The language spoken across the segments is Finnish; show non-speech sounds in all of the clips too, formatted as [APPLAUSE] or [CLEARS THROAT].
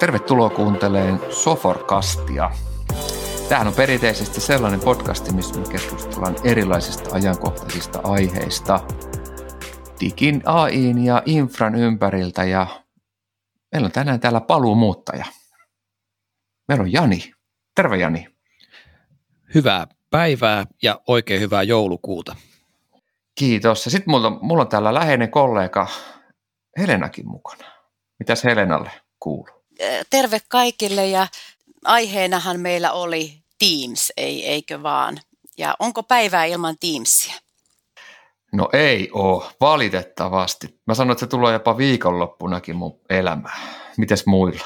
Tervetuloa kuuntelemaan Soforkastia. Tämähän on perinteisesti sellainen podcast, missä me keskustellaan erilaisista ajankohtaisista aiheista digin, AIin ja infran ympäriltä. Ja meillä on tänään täällä paluumuuttaja. Meillä on Jani. Terve Jani. Hyvää päivää ja oikein hyvää joulukuuta. Kiitos. Ja sitten mulla, mulla on täällä läheinen kollega Helenakin mukana. Mitäs Helenalle kuuluu? Terve kaikille ja aiheenahan meillä oli Teams, ei, eikö vaan? Ja onko päivää ilman Teamsia? No ei oo, valitettavasti. Mä sanoin, että se tulee jopa viikonloppunakin mun elämään. Mites muilla?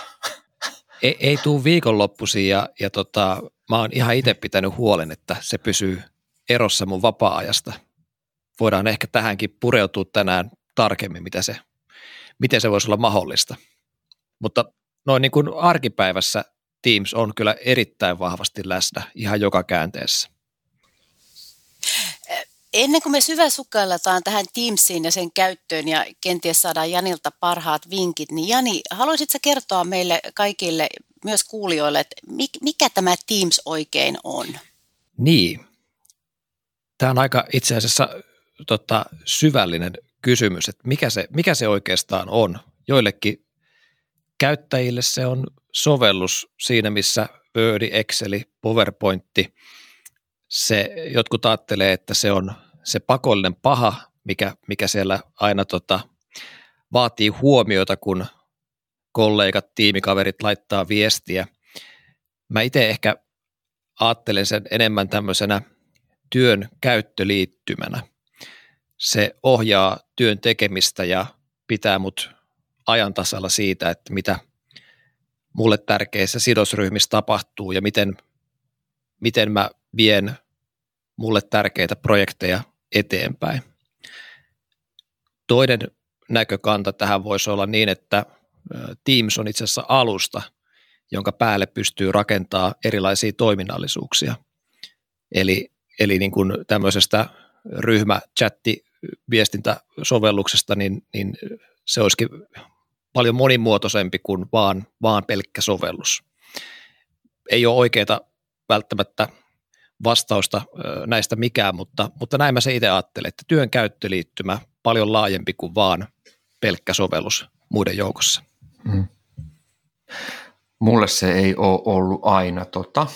Ei, ei tuu viikonloppuisin ja, ja tota, mä oon ihan itse pitänyt huolen, että se pysyy erossa mun vapaa-ajasta. Voidaan ehkä tähänkin pureutua tänään tarkemmin, mitä se, miten se voisi olla mahdollista. Mutta noin niin kuin arkipäivässä Teams on kyllä erittäin vahvasti läsnä ihan joka käänteessä. Ennen kuin me syväsukelletaan tähän Teamsiin ja sen käyttöön ja kenties saadaan Janilta parhaat vinkit, niin Jani, haluaisitko kertoa meille kaikille, myös kuulijoille, että mikä tämä Teams oikein on? Niin, tämä on aika itse asiassa tota, syvällinen kysymys, että mikä se, mikä se oikeastaan on. Joillekin käyttäjille se on sovellus siinä, missä Word, Excel, PowerPointti, se, jotkut ajattelee, että se on se pakollinen paha, mikä, mikä siellä aina tota, vaatii huomiota, kun kollegat, tiimikaverit laittaa viestiä. Mä itse ehkä ajattelen sen enemmän tämmöisenä työn käyttöliittymänä. Se ohjaa työn tekemistä ja pitää mut ajan tasalla siitä, että mitä mulle tärkeissä sidosryhmissä tapahtuu ja miten, miten mä vien mulle tärkeitä projekteja eteenpäin. Toinen näkökanta tähän voisi olla niin, että Teams on itse asiassa alusta, jonka päälle pystyy rakentaa erilaisia toiminnallisuuksia. Eli, eli niin kuin tämmöisestä ryhmächatti viestintäsovelluksesta, niin, niin se olisikin paljon monimuotoisempi kuin vaan, vaan pelkkä sovellus. Ei ole oikeaa välttämättä vastausta näistä mikään, mutta, mutta näin mä se itse ajattelen, että työn käyttöliittymä paljon laajempi kuin vaan pelkkä sovellus muiden joukossa. Mm. Mulle se ei ole ollut aina tota.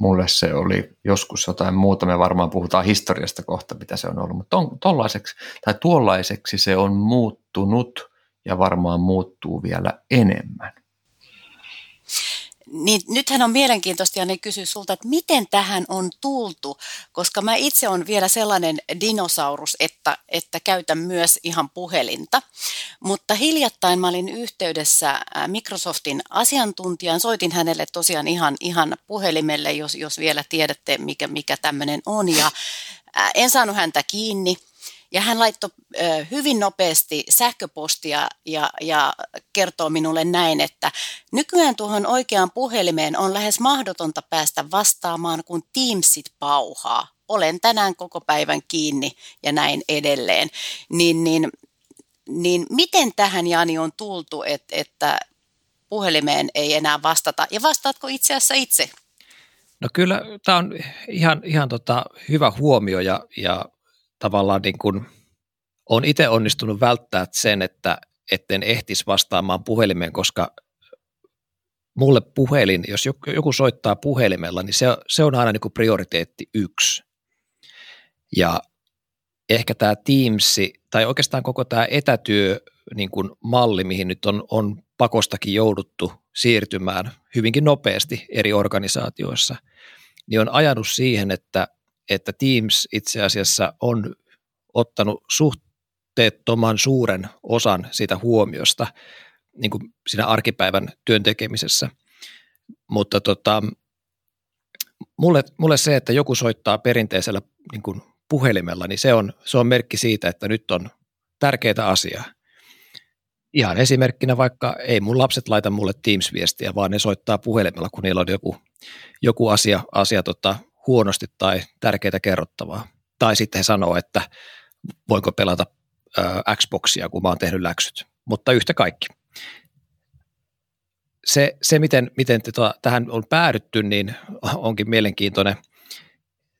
Mulle se oli joskus jotain muuta, me varmaan puhutaan historiasta kohta, mitä se on ollut, mutta tai tuollaiseksi se on muuttunut ja varmaan muuttuu vielä enemmän. Niin nythän on mielenkiintoista ja ne kysyy sulta, että miten tähän on tultu, koska mä itse on vielä sellainen dinosaurus, että, että käytän myös ihan puhelinta. Mutta hiljattain mä olin yhteydessä Microsoftin asiantuntijan, soitin hänelle tosiaan ihan, ihan puhelimelle, jos, jos vielä tiedätte, mikä, mikä tämmöinen on. Ja en saanut häntä kiinni ja hän laittoi hyvin nopeasti sähköpostia ja, ja kertoo minulle näin, että nykyään tuohon oikeaan puhelimeen on lähes mahdotonta päästä vastaamaan, kun Teamsit pauhaa. Olen tänään koko päivän kiinni ja näin edelleen. Niin, niin, niin miten tähän Jani on tultu, että, että puhelimeen ei enää vastata? Ja vastaatko itse asiassa itse? No kyllä, tämä on ihan, ihan tota hyvä huomio ja, ja tavallaan niin kuin on itse onnistunut välttää sen, että etten ehtis vastaamaan puhelimeen, koska mulle puhelin, jos joku soittaa puhelimella, niin se, se on aina niin kuin prioriteetti yksi. Ja ehkä tämä Teams, tai oikeastaan koko tämä etätyö niin kuin malli, mihin nyt on, on pakostakin jouduttu siirtymään hyvinkin nopeasti eri organisaatioissa, niin on ajanut siihen, että, että Teams itse asiassa on ottanut suhteettoman suuren osan siitä huomiosta niin kuin siinä arkipäivän työn tekemisessä. Mutta tota, mulle, mulle se, että joku soittaa perinteisellä niin kuin puhelimella, niin se on, se on merkki siitä, että nyt on tärkeitä asiaa. Ihan esimerkkinä vaikka ei mun lapset laita mulle Teams-viestiä, vaan ne soittaa puhelimella, kun niillä on joku, joku asia, asia tota, huonosti tai tärkeää kerrottavaa. Tai sitten he sanoo, että voinko pelata äh, Xboxia, kun mä oon tehnyt läksyt. Mutta yhtä kaikki. se, se miten, miten tota, tähän on päädytty, niin onkin mielenkiintoinen.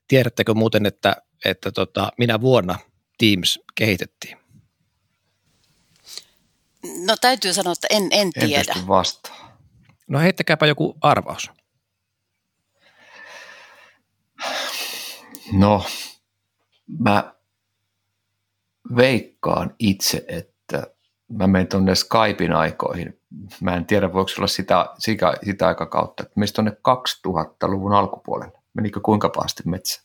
Tiedättekö muuten, että, että tota, minä vuonna Teams kehitettiin? No täytyy sanoa, että en, en tiedä. En vastaa. No heittäkääpä joku arvaus. No, mä veikkaan itse, että mä menen tuonne Skypein aikoihin. Mä en tiedä, voiko olla sitä, sitä, sitä aikakautta. Meistä tuonne 2000-luvun alkupuolelle. Menikö kuinka pahasti metsä?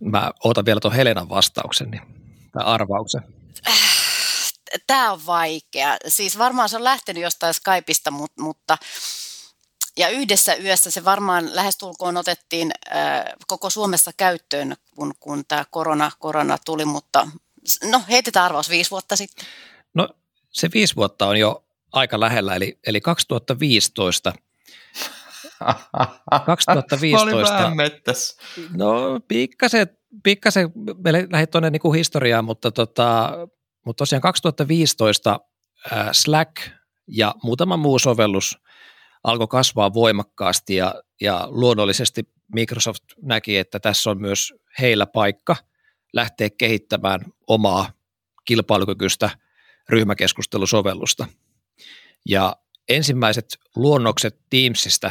Mä ootan vielä tuon Helenan vastauksen, niin, tai arvauksen. Tämä on vaikea. Siis varmaan se on lähtenyt jostain Skypeista, mutta ja yhdessä yössä se varmaan lähestulkoon otettiin koko Suomessa käyttöön, kun, kun tämä korona, korona tuli, mutta no heitetään arvaus viisi vuotta sitten. No se viisi vuotta on jo aika lähellä, eli, eli 2015 2015. [LAUGHS] No pikkasen, pikkasen me lähdin tuonne niin historiaan, mutta, tota, mutta tosiaan 2015 äh, Slack ja muutama muu sovellus alkoi kasvaa voimakkaasti ja, ja luonnollisesti Microsoft näki, että tässä on myös heillä paikka lähteä kehittämään omaa kilpailukykyistä ryhmäkeskustelusovellusta. Ja ensimmäiset luonnokset Teamsista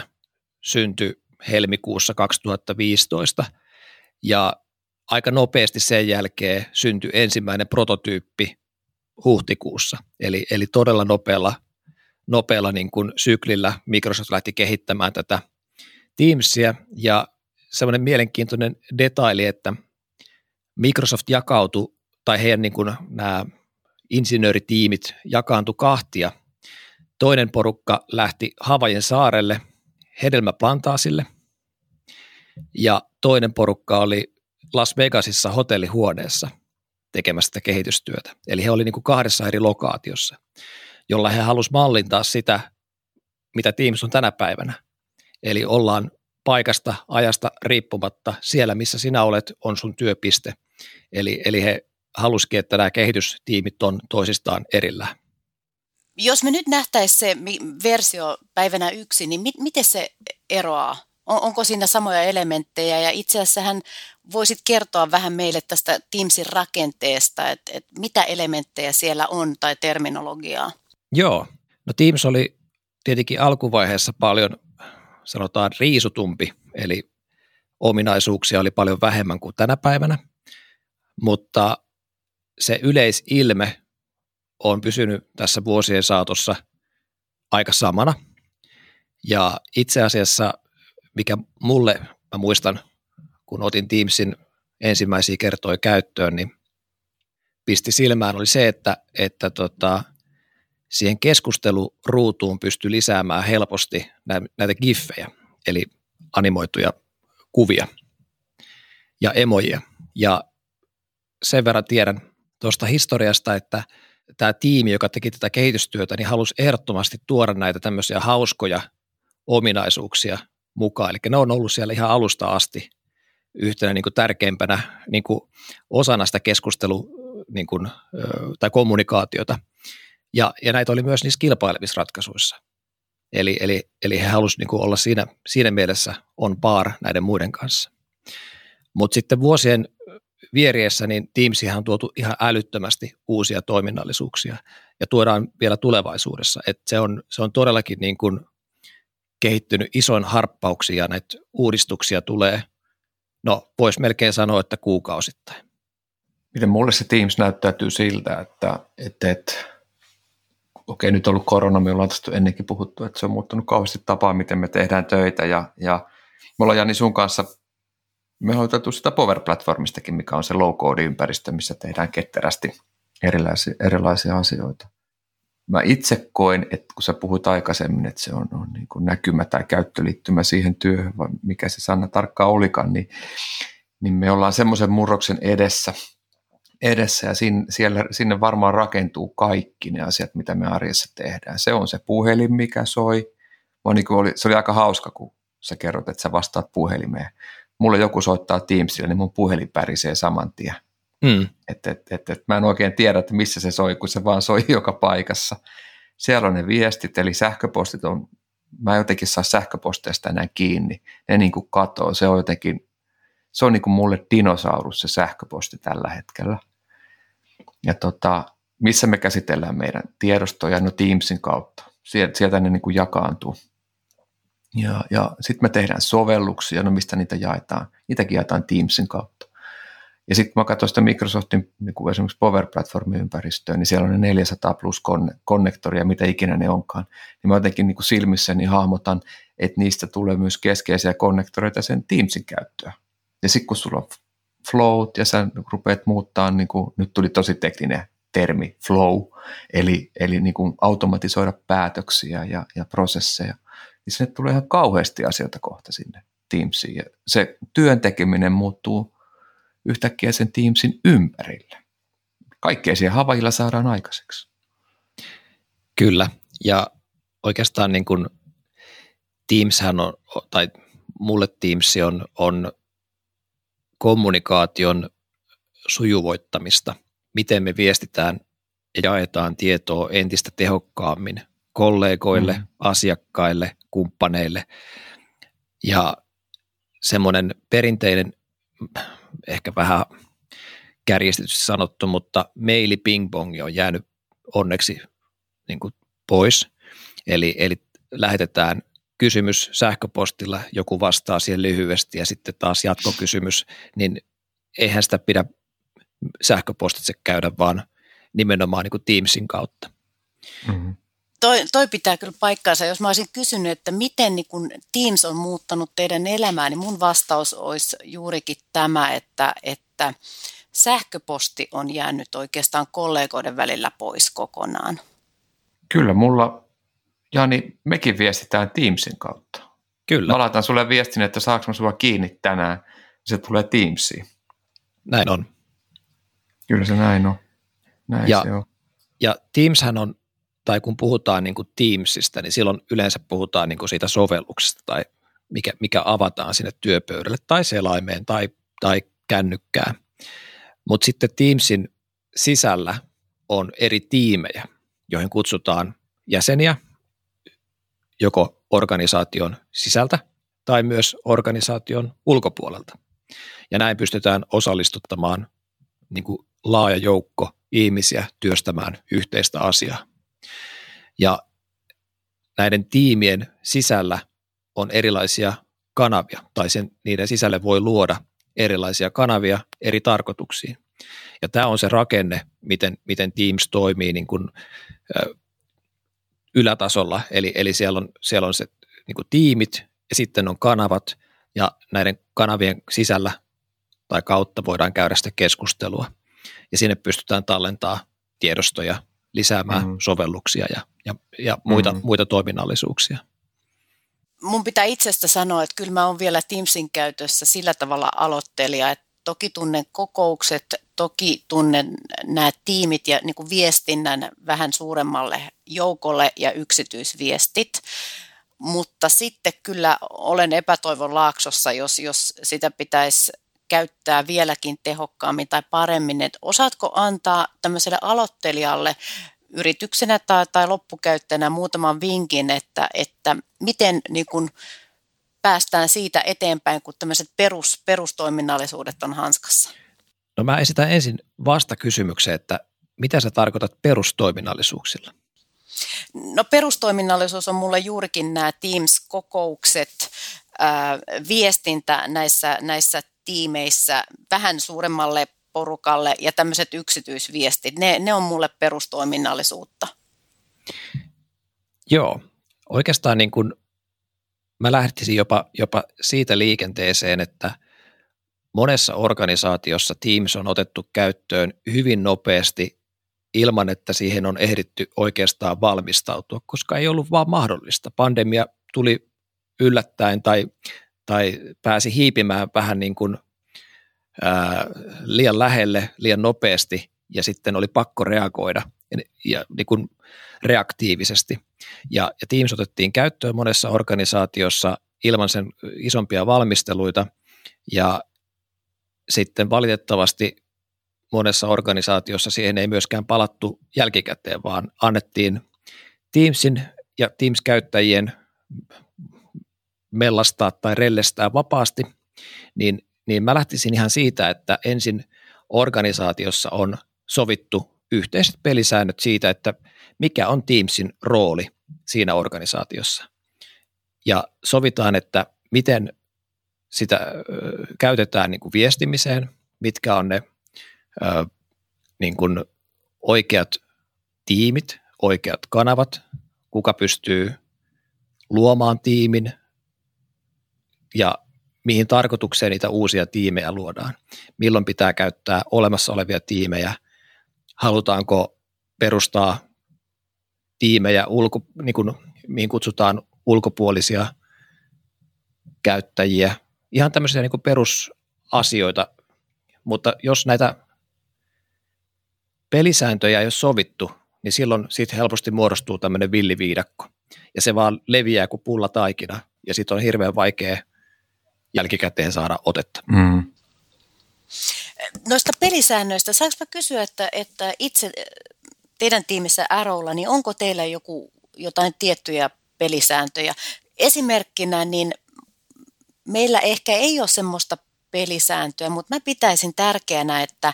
syntyi helmikuussa 2015 ja aika nopeasti sen jälkeen syntyi ensimmäinen prototyyppi huhtikuussa, eli, eli todella nopealla nopealla niin kuin syklillä Microsoft lähti kehittämään tätä Teamsia ja semmoinen mielenkiintoinen detaili, että Microsoft jakautui, tai heidän niin kuin nämä insinööritiimit jakaantui kahtia. Toinen porukka lähti Havajen saarelle hedelmäplantaasille ja toinen porukka oli Las Vegasissa hotellihuoneessa tekemästä kehitystyötä. Eli he olivat niin kahdessa eri lokaatiossa jolla he halusivat mallintaa sitä, mitä Teams on tänä päivänä. Eli ollaan paikasta, ajasta riippumatta siellä, missä sinä olet, on sun työpiste. Eli, eli he halusivat, että nämä kehitystiimit on toisistaan erillään. Jos me nyt nähtäisiin se versio päivänä yksi, niin mit, miten se eroaa? On, onko siinä samoja elementtejä? Ja itse asiassa voisit kertoa vähän meille tästä Teamsin rakenteesta, että, että mitä elementtejä siellä on tai terminologiaa? Joo, no Teams oli tietenkin alkuvaiheessa paljon sanotaan riisutumpi, eli ominaisuuksia oli paljon vähemmän kuin tänä päivänä, mutta se yleisilme on pysynyt tässä vuosien saatossa aika samana. Ja itse asiassa, mikä mulle, mä muistan, kun otin Teamsin ensimmäisiä kertoja käyttöön, niin pisti silmään oli se, että, että tota, siihen keskusteluruutuun pystyi lisäämään helposti näitä giffejä, eli animoituja kuvia ja emojia. Ja sen verran tiedän tuosta historiasta, että tämä tiimi, joka teki tätä kehitystyötä, niin halusi ehdottomasti tuoda näitä tämmöisiä hauskoja ominaisuuksia mukaan. Eli ne on ollut siellä ihan alusta asti yhtenä niin kuin tärkeimpänä niin kuin osana sitä keskustelu niin tai kommunikaatiota – ja, ja näitä oli myös niissä kilpailevissa ratkaisuissa. Eli, eli, eli he halusivat niin olla siinä, siinä mielessä on par näiden muiden kanssa. Mutta sitten vuosien vieriessä niin Teamsihan on tuotu ihan älyttömästi uusia toiminnallisuuksia ja tuodaan vielä tulevaisuudessa. Et se, on, se on todellakin niin kuin kehittynyt ison harppauksia ja näitä uudistuksia tulee, no voisi melkein sanoa, että kuukausittain. Miten mulle se Teams näyttäytyy siltä, että, että, että okei, nyt on ollut korona, me ollaan tästä ennenkin puhuttu, että se on muuttunut kauheasti tapaa, miten me tehdään töitä ja, ja me ollaan Jani sun kanssa, me otettu sitä Power-platformistakin, mikä on se low-code-ympäristö, missä tehdään ketterästi erilaisia, erilaisia asioita. Mä itse koen, että kun sä puhut aikaisemmin, että se on, on niin kuin näkymä tai käyttöliittymä siihen työhön, vai mikä se sana tarkkaan olikaan, niin, niin me ollaan semmoisen murroksen edessä – edessä ja sinne, siellä, sinne varmaan rakentuu kaikki ne asiat, mitä me arjessa tehdään. Se on se puhelin, mikä soi. Niin oli, se oli aika hauska, kun sä kerrot, että sä vastaat puhelimeen. Mulle joku soittaa Teamsille, niin mun puhelin pärisee saman tien. Mm. Et, et, et, et, mä en oikein tiedä, että missä se soi, kun se vaan soi [LAUGHS] joka paikassa. Siellä on ne viestit, eli sähköpostit on mä en jotenkin saa sähköposteista enää kiinni. Ne niin kuin katoo. Se on jotenkin, se on niin kuin mulle dinosaurus se sähköposti tällä hetkellä. Ja tota, missä me käsitellään meidän tiedostoja? No Teamsin kautta. Sieltä, ne niin kuin jakaantuu. Ja, ja sitten me tehdään sovelluksia, no mistä niitä jaetaan. Niitäkin jaetaan Teamsin kautta. Ja sitten mä katsoin sitä Microsoftin niin kuin esimerkiksi Power Platformin ympäristöä, niin siellä on ne 400 plus konnektoria, mitä ikinä ne onkaan. Niin mä jotenkin niin kuin silmissäni hahmotan, että niistä tulee myös keskeisiä konnektoreita sen Teamsin käyttöä. Ja sitten kun sulla on flowt ja sä rupeat muuttaa, niin kuin, nyt tuli tosi tekninen termi flow, eli, eli niin kuin automatisoida päätöksiä ja, ja prosesseja, niin sinne tulee ihan kauheasti asioita kohta sinne Teamsiin. Ja se työn tekeminen muuttuu yhtäkkiä sen Teamsin ympärille. Kaikkea siihen Havailla saadaan aikaiseksi. Kyllä, ja oikeastaan niin kuin Teamshän on, tai mulle Teams on, on kommunikaation sujuvoittamista, miten me viestitään ja jaetaan tietoa entistä tehokkaammin kollegoille, mm. asiakkaille, kumppaneille. Ja semmoinen perinteinen ehkä vähän kärjistetysti sanottu, mutta maili pingpongi on jäänyt onneksi niin kuin pois. Eli, eli lähetetään kysymys sähköpostilla, joku vastaa siihen lyhyesti ja sitten taas jatkokysymys, niin eihän sitä pidä sähköpostitse käydä, vaan nimenomaan niin kuin Teamsin kautta. Mm-hmm. Toi, toi pitää kyllä paikkaansa. Jos mä olisin kysynyt, että miten niin kun Teams on muuttanut teidän elämää, niin mun vastaus olisi juurikin tämä, että, että sähköposti on jäänyt oikeastaan kollegoiden välillä pois kokonaan. Kyllä, mulla, Jani, mekin viestitään Teamsin kautta. Kyllä. Mä laitan sulle viestin, että saanko mä sua kiinni tänään, se tulee Teamsiin. Näin on. Kyllä se näin on. Näin ja, se on. Ja Teamshän on tai kun puhutaan niin kuin Teamsista, niin silloin yleensä puhutaan niin kuin siitä sovelluksesta tai mikä, mikä avataan sinne työpöydälle tai selaimeen tai, tai kännykkään. Mutta sitten Teamsin sisällä on eri tiimejä, joihin kutsutaan jäseniä joko organisaation sisältä tai myös organisaation ulkopuolelta. Ja näin pystytään osallistuttamaan niin kuin laaja joukko ihmisiä työstämään yhteistä asiaa. Ja näiden tiimien sisällä on erilaisia kanavia, tai sen, niiden sisälle voi luoda erilaisia kanavia eri tarkoituksiin. Ja tämä on se rakenne, miten, miten Teams toimii niin kuin, ylätasolla, eli, eli siellä on, siellä on se niin kuin tiimit ja sitten on kanavat, ja näiden kanavien sisällä tai kautta voidaan käydä sitä keskustelua. Ja sinne pystytään tallentaa tiedostoja, lisäämään mm. sovelluksia ja, ja, ja muita, mm. muita toiminnallisuuksia. Mun pitää itsestä sanoa, että kyllä mä oon vielä Teamsin käytössä sillä tavalla aloittelija, että toki tunnen kokoukset, toki tunnen nämä tiimit ja niin kuin viestinnän vähän suuremmalle joukolle ja yksityisviestit, mutta sitten kyllä olen epätoivon laaksossa, jos, jos sitä pitäisi käyttää vieläkin tehokkaammin tai paremmin. Että osaatko antaa tämmöiselle aloittelijalle yrityksenä tai, tai loppukäyttäjänä muutaman vinkin, että, että miten niin kun päästään siitä eteenpäin, kun tämmöiset perus, perustoiminnallisuudet on hanskassa? No mä esitän ensin vastakysymyksen, että mitä sä tarkoitat perustoiminnallisuuksilla? No perustoiminnallisuus on mulle juurikin nämä Teams-kokoukset, ää, viestintä näissä, näissä tiimeissä vähän suuremmalle porukalle ja tämmöiset yksityisviestit, ne, ne on mulle perustoiminnallisuutta. Joo, oikeastaan niin kuin mä lähtisin jopa, jopa siitä liikenteeseen, että monessa organisaatiossa Teams on otettu käyttöön hyvin nopeasti ilman, että siihen on ehditty oikeastaan valmistautua, koska ei ollut vaan mahdollista. Pandemia tuli yllättäen tai, tai pääsi hiipimään vähän niin kuin ää, liian lähelle, liian nopeasti ja sitten oli pakko reagoida ja, niin kuin reaktiivisesti. Ja, ja Teams otettiin käyttöön monessa organisaatiossa ilman sen isompia valmisteluita ja sitten valitettavasti monessa organisaatiossa siihen ei myöskään palattu jälkikäteen, vaan annettiin Teamsin ja Teams-käyttäjien mellastaa tai rellestää vapaasti, niin, niin mä lähtisin ihan siitä, että ensin organisaatiossa on sovittu yhteiset pelisäännöt siitä, että mikä on Teamsin rooli siinä organisaatiossa. Ja sovitaan, että miten sitä käytetään niin kuin viestimiseen, mitkä on ne niin kuin oikeat tiimit, oikeat kanavat, kuka pystyy luomaan tiimin ja mihin tarkoitukseen niitä uusia tiimejä luodaan. Milloin pitää käyttää olemassa olevia tiimejä, halutaanko perustaa tiimejä, ulko, niin kuin, mihin kutsutaan ulkopuolisia käyttäjiä, ihan tämmöisiä niin perusasioita, mutta jos näitä pelisääntöjä ei ole sovittu, niin silloin siitä helposti muodostuu tämmöinen villiviidakko. Ja se vaan leviää kuin pulla taikina, ja sitten on hirveän vaikea jälkikäteen saada otetta. Mm. Noista pelisäännöistä, saanko mä kysyä, että, että itse teidän tiimissä Arrowlla, niin onko teillä joku, jotain tiettyjä pelisääntöjä? Esimerkkinä, niin meillä ehkä ei ole semmoista pelisääntöä, mutta mä pitäisin tärkeänä, että,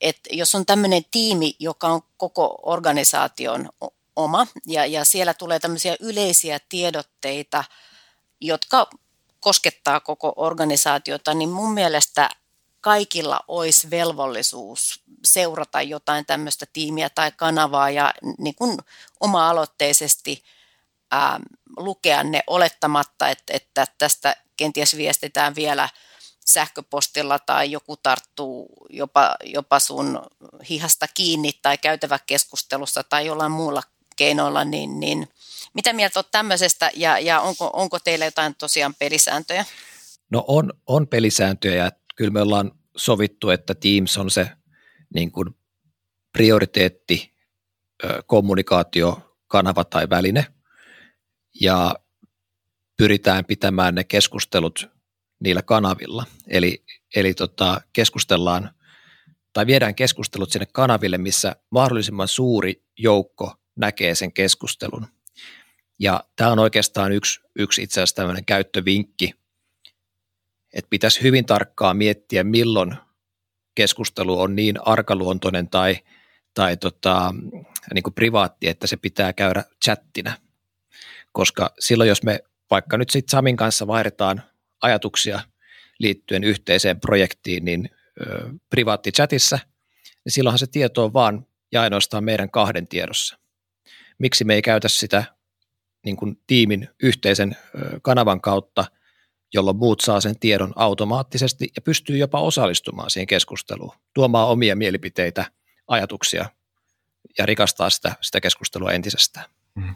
että jos on tämmöinen tiimi, joka on koko organisaation oma, ja, ja siellä tulee tämmöisiä yleisiä tiedotteita, jotka koskettaa koko organisaatiota, niin mun mielestä kaikilla olisi velvollisuus seurata jotain tämmöistä tiimiä tai kanavaa ja niin kuin oma-aloitteisesti ää, lukea ne olettamatta, että, että tästä kenties viestitään vielä sähköpostilla tai joku tarttuu jopa, jopa sun hihasta kiinni tai käytävä keskustelussa tai jollain muulla keinoilla, niin, niin mitä mieltä olet tämmöisestä ja, ja onko, onko teillä jotain tosiaan pelisääntöjä? No on, on pelisääntöjä kyllä me ollaan sovittu, että Teams on se niin kuin prioriteetti, kommunikaatio, kanava tai väline ja pyritään pitämään ne keskustelut niillä kanavilla. Eli, eli tota, keskustellaan tai viedään keskustelut sinne kanaville, missä mahdollisimman suuri joukko näkee sen keskustelun. Ja tämä on oikeastaan yksi, yksi itse asiassa tämmöinen käyttövinkki, että pitäisi hyvin tarkkaan miettiä, milloin keskustelu on niin arkaluontoinen tai, tai tota, niin kuin privaatti, että se pitää käydä chattina. Koska silloin, jos me vaikka nyt sitten Samin kanssa vaihdetaan ajatuksia liittyen yhteiseen projektiin, niin ö, privaattichatissa, niin silloinhan se tieto on vaan ja ainoastaan meidän kahden tiedossa. Miksi me ei käytä sitä niin kuin tiimin yhteisen kanavan kautta, jolloin muut saa sen tiedon automaattisesti ja pystyy jopa osallistumaan siihen keskusteluun, tuomaan omia mielipiteitä, ajatuksia ja rikastaa sitä, sitä keskustelua entisestään. Mm.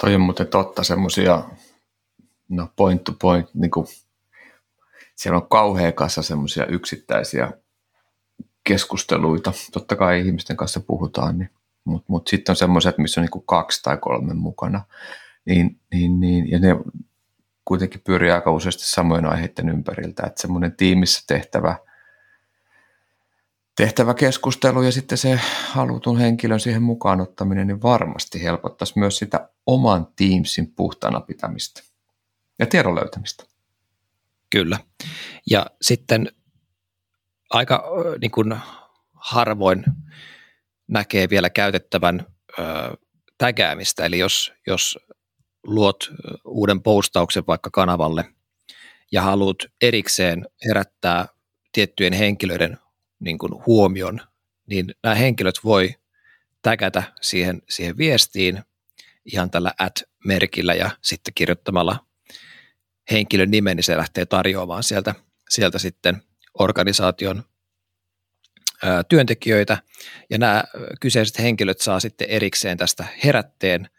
Toi on muuten totta, semmoisia no point to point, niin kuin, siellä on kauhean kanssa semmoisia yksittäisiä keskusteluita. Totta kai ihmisten kanssa puhutaan, niin mutta mut sitten on semmoiset, missä on niinku kaksi tai kolme mukana, niin, niin, niin, ja ne kuitenkin pyörii aika useasti samojen aiheiden ympäriltä, että semmoinen tiimissä tehtävä, tehtävä keskustelu ja sitten se halutun henkilön siihen mukaan ottaminen, niin varmasti helpottaisi myös sitä oman tiimsin puhtaana pitämistä ja tiedon löytämistä. Kyllä. Ja sitten aika niin kuin harvoin näkee vielä käytettävän ö, tägäämistä, eli jos, jos luot uuden postauksen vaikka kanavalle ja haluat erikseen herättää tiettyjen henkilöiden niin kuin huomion, niin nämä henkilöt voi tägätä siihen, siihen viestiin ihan tällä at-merkillä ja sitten kirjoittamalla henkilön nimen, niin se lähtee tarjoamaan sieltä, sieltä sitten organisaation työntekijöitä, ja nämä kyseiset henkilöt saa sitten erikseen tästä herätteen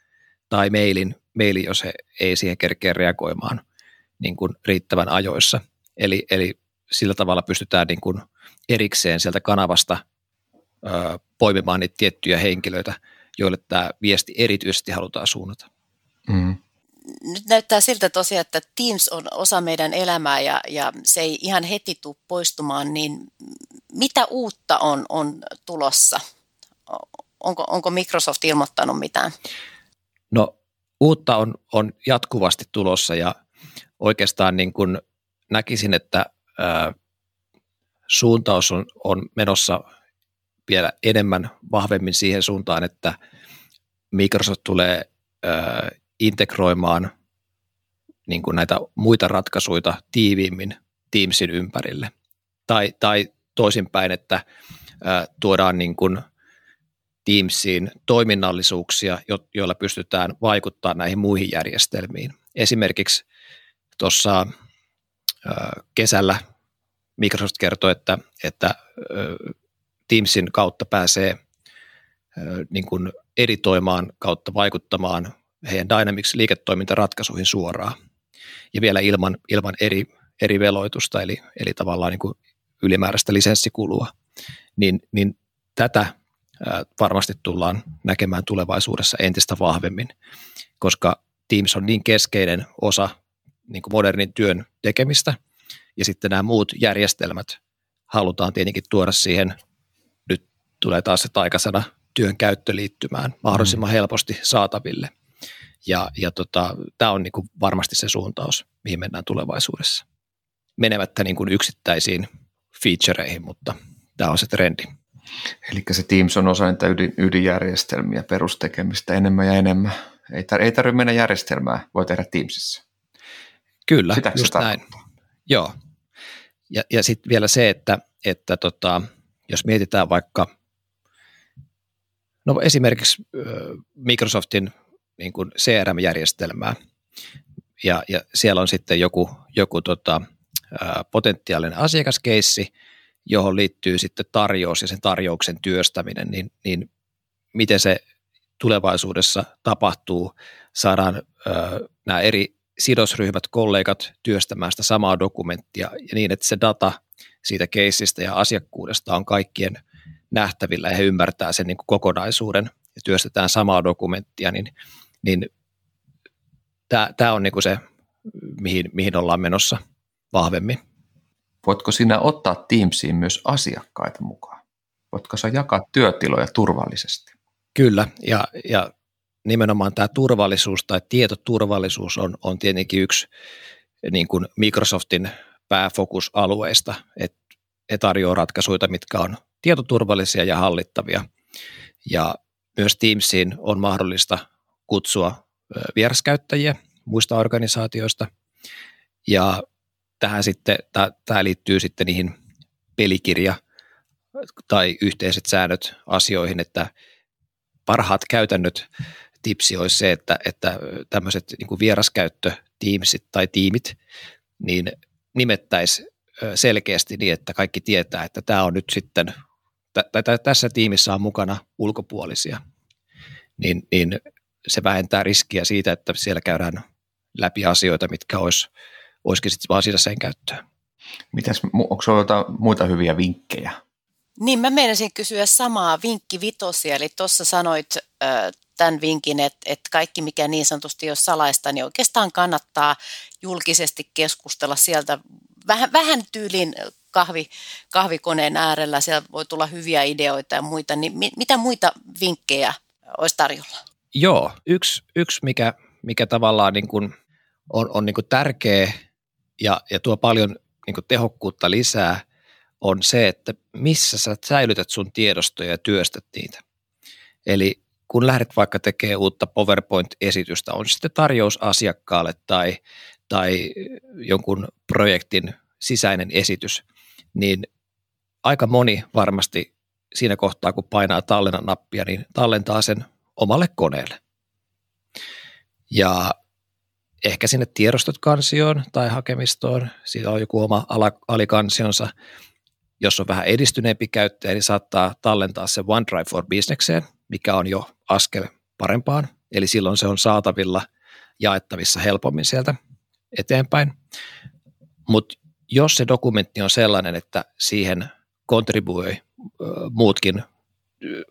tai mailin, maili, jos he ei siihen kerkeä reagoimaan niin kuin riittävän ajoissa. Eli, eli sillä tavalla pystytään niin kuin erikseen sieltä kanavasta ö, poimimaan niitä tiettyjä henkilöitä, joille tämä viesti erityisesti halutaan suunnata. Mm nyt näyttää siltä tosiaan, että Teams on osa meidän elämää ja, ja se ei ihan heti tule poistumaan, niin mitä uutta on, on tulossa? Onko, onko Microsoft ilmoittanut mitään? No uutta on, on jatkuvasti tulossa ja oikeastaan niin kuin näkisin, että ää, suuntaus on, on menossa vielä enemmän vahvemmin siihen suuntaan, että Microsoft tulee ää, integroimaan niin kuin näitä muita ratkaisuja tiiviimmin Teamsin ympärille. Tai, tai toisinpäin, että ää, tuodaan niin kuin Teamsiin toiminnallisuuksia, jo, joilla pystytään vaikuttamaan näihin muihin järjestelmiin. Esimerkiksi tuossa kesällä Microsoft kertoi, että, että Teamsin kautta pääsee niin kuin editoimaan kautta vaikuttamaan heidän Dynamics-liiketoimintaratkaisuihin suoraan ja vielä ilman, ilman eri, eri veloitusta, eli, eli tavallaan niin kuin ylimääräistä lisenssikulua, niin, niin tätä varmasti tullaan näkemään tulevaisuudessa entistä vahvemmin, koska Teams on niin keskeinen osa niin kuin modernin työn tekemistä, ja sitten nämä muut järjestelmät halutaan tietenkin tuoda siihen, nyt tulee taas se taikasana työn käyttöliittymään mahdollisimman mm. helposti saataville. Ja, ja tota, tämä on niin kuin varmasti se suuntaus, mihin mennään tulevaisuudessa. Menemättä niin kuin yksittäisiin featureihin, mutta tämä on se trendi. Eli se Teams on osa niitä ydin, ydinjärjestelmiä, perustekemistä enemmän ja enemmän. Ei, tar- ei tarvitse mennä järjestelmää, voi tehdä Teamsissa. Kyllä, Sitäkö just näin. Joo. Ja, ja sitten vielä se, että, että tota, jos mietitään vaikka, no esimerkiksi Microsoftin niin kuin CRM-järjestelmää, ja, ja siellä on sitten joku, joku tota, potentiaalinen asiakaskeissi, johon liittyy sitten tarjous ja sen tarjouksen työstäminen, niin, niin miten se tulevaisuudessa tapahtuu, saadaan ö, nämä eri sidosryhmät, kollegat työstämään sitä samaa dokumenttia ja niin, että se data siitä keissistä ja asiakkuudesta on kaikkien nähtävillä ja he ymmärtää sen niin kuin kokonaisuuden ja työstetään samaa dokumenttia, niin, niin tämä, on niin kuin se, mihin, mihin ollaan menossa vahvemmin. Voitko sinä ottaa Teamsiin myös asiakkaita mukaan? Voitko sä jakaa työtiloja turvallisesti? Kyllä, ja, ja nimenomaan tämä turvallisuus tai tietoturvallisuus on, on tietenkin yksi niin kuin Microsoftin pääfokusalueista, että he tarjoavat ratkaisuja, mitkä on tietoturvallisia ja hallittavia. Ja myös Teamsiin on mahdollista kutsua vieraskäyttäjiä muista organisaatioista. Ja tähän sitten, tämä liittyy sitten niihin pelikirja- tai yhteiset säännöt asioihin, että parhaat käytännöt tipsi olisi se, että, että tämmöiset niin vieraskäyttötiimisit tai tiimit, niin nimettäisi selkeästi niin, että kaikki tietää, että tämä on nyt sitten, tai tässä tiimissä on mukana ulkopuolisia, niin, niin se vähentää riskiä siitä, että siellä käydään läpi asioita, mitkä olisi, olisikin sitten vaan sen käyttöön. Mitäs, onko sinulla muita hyviä vinkkejä? Niin, mä meinasin kysyä samaa vinkki vitosia, eli tuossa sanoit äh, tämän vinkin, että, että kaikki mikä niin sanotusti on salaista, niin oikeastaan kannattaa julkisesti keskustella sieltä vähän, vähän tyylin kahvi, kahvikoneen äärellä, siellä voi tulla hyviä ideoita ja muita, niin mi, mitä muita vinkkejä olisi tarjolla? Joo, yksi, yksi mikä, mikä tavallaan niin kuin on, on niin kuin tärkeä ja, ja tuo paljon niin tehokkuutta lisää, on se, että missä sä säilytät sun tiedostoja ja työstät niitä. Eli kun lähdet vaikka tekemään uutta PowerPoint-esitystä, on sitten tarjous asiakkaalle tai, tai jonkun projektin sisäinen esitys, niin aika moni varmasti siinä kohtaa, kun painaa tallennan nappia, niin tallentaa sen omalle koneelle. Ja ehkä sinne tiedostot kansioon tai hakemistoon, siinä on joku oma alikansionsa. Jos on vähän edistyneempi käyttäjä, niin saattaa tallentaa se OneDrive for Businesseen, mikä on jo askel parempaan, eli silloin se on saatavilla jaettavissa helpommin sieltä eteenpäin. Mutta jos se dokumentti on sellainen, että siihen kontribuoi muutkin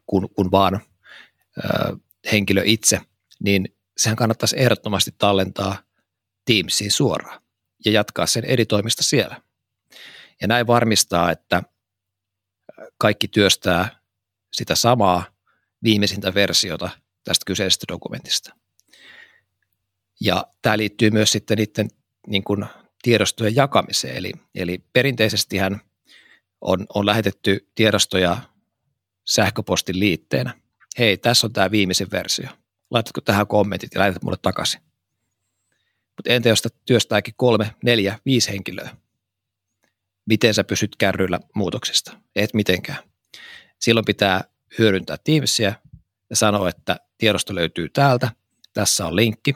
kuin, kuin vaan henkilö itse, niin sehän kannattaisi ehdottomasti tallentaa Teamsiin suoraan ja jatkaa sen editoimista siellä. Ja näin varmistaa, että kaikki työstää sitä samaa viimeisintä versiota tästä kyseisestä dokumentista. Ja tämä liittyy myös sitten niiden niin kuin tiedostojen jakamiseen. Eli, eli perinteisesti on, on lähetetty tiedostoja sähköpostin liitteenä. Hei, tässä on tämä viimeisin versio. Laitatko tähän kommentit ja laitat mulle takaisin. Mutta entä jos työstääkin kolme, neljä, viisi henkilöä? Miten sä pysyt kärryillä muutoksista? Et mitenkään. Silloin pitää hyödyntää Teamsia ja sanoa, että tiedosto löytyy täältä, tässä on linkki.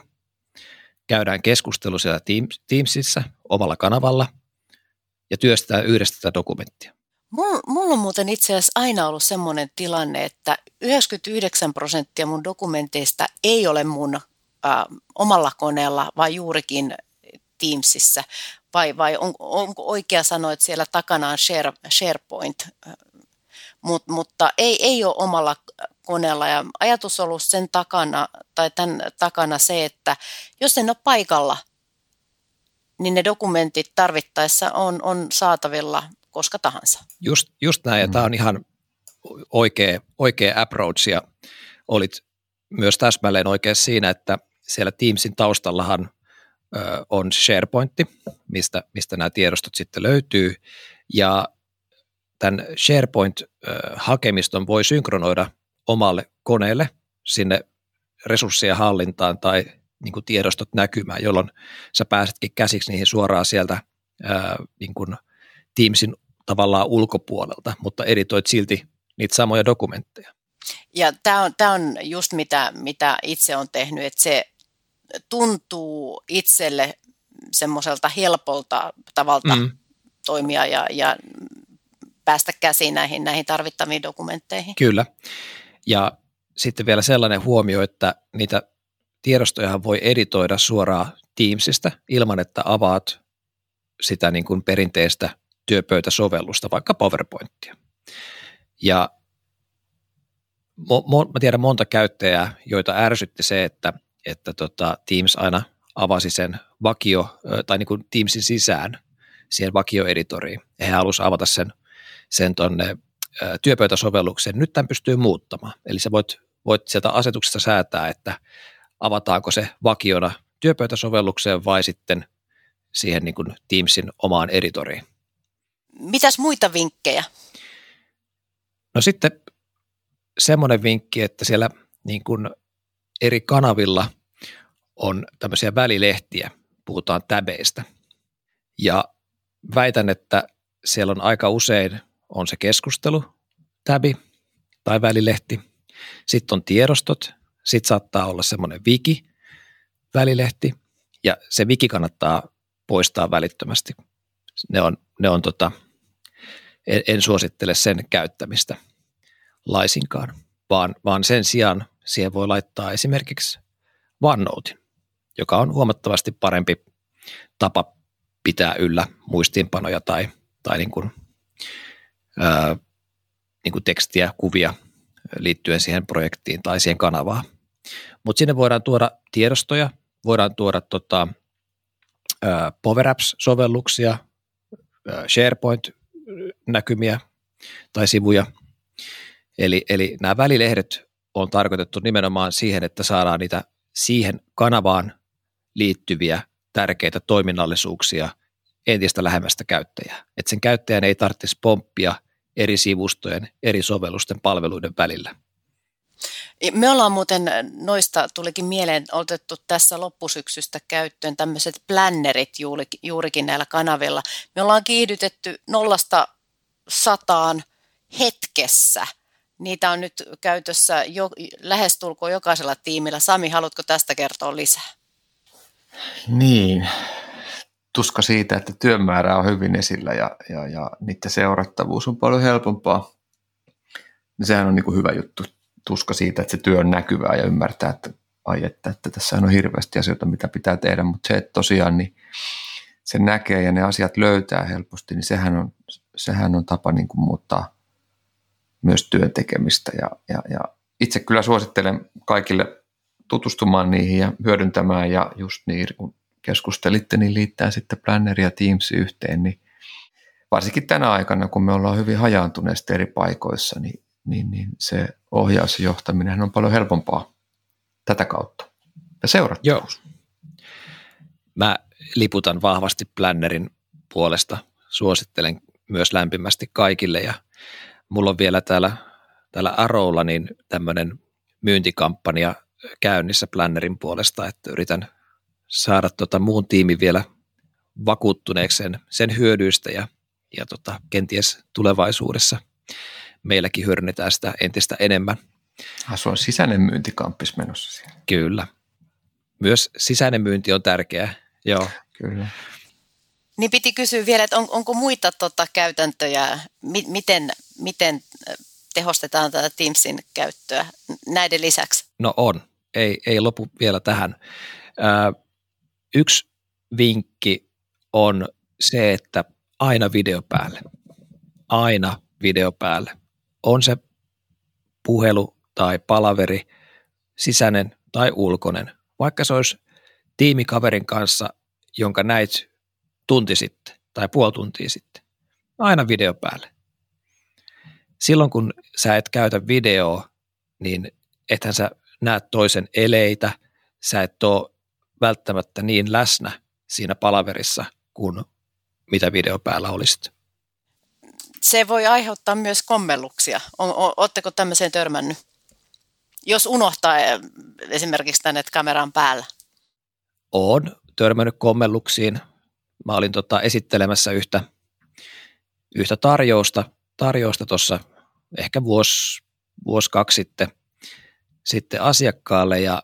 Käydään keskustelu siellä Teamsissa omalla kanavalla ja työstetään yhdessä tätä dokumenttia. Mulla on muuten itse asiassa aina ollut semmoinen tilanne, että 99 prosenttia mun dokumenteista ei ole mun ä, omalla koneella, vaan juurikin Teamsissa. Vai, vai on, onko oikea sanoa, että siellä takana on share, SharePoint, Mut, mutta ei, ei ole omalla koneella. Ja ajatus on ollut sen takana, tai tämän takana se, että jos en ole paikalla, niin ne dokumentit tarvittaessa on, on saatavilla koska tahansa. Just, just näin, ja mm. tämä on ihan oikea, oikea approach, ja olit myös täsmälleen oikein siinä, että siellä Teamsin taustallahan ö, on SharePointti, mistä, mistä nämä tiedostot sitten löytyy, ja tämän SharePoint-hakemiston voi synkronoida omalle koneelle sinne resurssien hallintaan tai niin kuin tiedostot näkymään, jolloin sä pääsetkin käsiksi niihin suoraan sieltä ää, niin kuin Teamsin tavallaan ulkopuolelta, mutta editoit silti niitä samoja dokumentteja. Ja tämä on, tämä on just mitä, mitä itse on tehnyt, että se tuntuu itselle semmoiselta helpolta tavalta mm. toimia ja, ja päästä käsiin näihin, näihin tarvittaviin dokumentteihin. Kyllä. Ja sitten vielä sellainen huomio, että niitä tiedostoja voi editoida suoraan Teamsista ilman, että avaat sitä niin kuin perinteistä työpöytäsovellusta, vaikka PowerPointia. Ja mo, mo, mä tiedän monta käyttäjää, joita ärsytti se, että, että tota Teams aina avasi sen vakio, tai niin kuin Teamsin sisään siihen vakioeditoriin. He halusivat avata sen, sen tuonne työpöytäsovelluksen. Nyt tämän pystyy muuttamaan. Eli sä voit, voit sieltä asetuksesta säätää, että avataanko se vakiona työpöytäsovellukseen vai sitten siihen niin kuin Teamsin omaan editoriin. Mitäs muita vinkkejä? No sitten semmoinen vinkki, että siellä niin kuin eri kanavilla on tämmöisiä välilehtiä, puhutaan täbeistä. Ja väitän, että siellä on aika usein on se keskustelu, täbi tai välilehti. Sitten on tiedostot, sitten saattaa olla semmoinen wiki, välilehti, ja se wiki kannattaa poistaa välittömästi. Ne on, ne on tota, en, en suosittele sen käyttämistä laisinkaan, vaan, vaan sen sijaan siihen voi laittaa esimerkiksi OneNotein, joka on huomattavasti parempi tapa pitää yllä muistiinpanoja tai, tai niin kuin, ää, niin kuin tekstiä, kuvia liittyen siihen projektiin tai siihen kanavaan. Mutta sinne voidaan tuoda tiedostoja, voidaan tuoda tota, ää, Power Apps-sovelluksia, ää, SharePoint-näkymiä tai sivuja. Eli, eli nämä välilehdet on tarkoitettu nimenomaan siihen, että saadaan niitä siihen kanavaan liittyviä tärkeitä toiminnallisuuksia entistä lähemmästä käyttäjää. Että sen käyttäjän ei tarvitsisi pomppia eri sivustojen, eri sovellusten palveluiden välillä. Me ollaan muuten noista, tulikin mieleen, otettu tässä loppusyksystä käyttöön tämmöiset plannerit juurikin näillä kanavilla. Me ollaan kiihdytetty nollasta sataan hetkessä. Niitä on nyt käytössä jo, lähestulkoon jokaisella tiimillä. Sami, haluatko tästä kertoa lisää? Niin, tuska siitä, että työmäärä on hyvin esillä ja, ja, ja niiden seurattavuus on paljon helpompaa. Sehän on niin kuin hyvä juttu. Tuska siitä, että se työ on näkyvää ja ymmärtää, että ai että, että tässä on hirveästi asioita, mitä pitää tehdä, mutta se, että tosiaan niin se näkee ja ne asiat löytää helposti, niin sehän on, sehän on tapa niin kuin muuttaa myös työn tekemistä. Ja, ja, ja itse kyllä suosittelen kaikille tutustumaan niihin ja hyödyntämään ja just niin, kun keskustelitte, niin liittää sitten Planner ja Teams yhteen, niin varsinkin tänä aikana, kun me ollaan hyvin hajaantuneesti eri paikoissa, niin, niin, niin se ohjaus ja johtaminen on paljon helpompaa tätä kautta. Ja seurattavuus. Joo. mä liputan vahvasti Plannerin puolesta. Suosittelen myös lämpimästi kaikille ja mulla on vielä täällä, täällä Arrowlla niin tämmöinen myyntikampanja käynnissä Plannerin puolesta, että yritän saada tota muun tiimin vielä vakuuttuneeksi sen, sen hyödyistä ja, ja tota, kenties tulevaisuudessa meilläkin hyödynnetään sitä entistä enemmän. Ah, se on sisäinen myyntikampis menossa siellä. Kyllä. Myös sisäinen myynti on tärkeää. Joo. Kyllä. Niin piti kysyä vielä, että on, onko muita tota, käytäntöjä, mi, miten, miten tehostetaan tätä Teamsin käyttöä näiden lisäksi? No on, ei, ei lopu vielä tähän. Ö, yksi vinkki on se, että aina video päälle. Aina video päälle. On se puhelu tai palaveri, sisäinen tai ulkoinen. Vaikka se olisi tiimikaverin kanssa, jonka näit tunti sitten tai puoli tuntia sitten. Aina video päälle. Silloin kun sä et käytä videoa, niin ethän sä näe toisen eleitä, sä et ole välttämättä niin läsnä siinä palaverissa kuin mitä video päällä olisit. Se voi aiheuttaa myös kommelluksia. Oletteko tämmöiseen törmännyt? Jos unohtaa eh, esimerkiksi tänne kameran päällä. On törmännyt kommelluksiin. Mä olin tota esittelemässä yhtä, yhtä tarjousta tarjousta tuossa ehkä vuosi, vuosi kaksi sitten, sitten asiakkaalle ja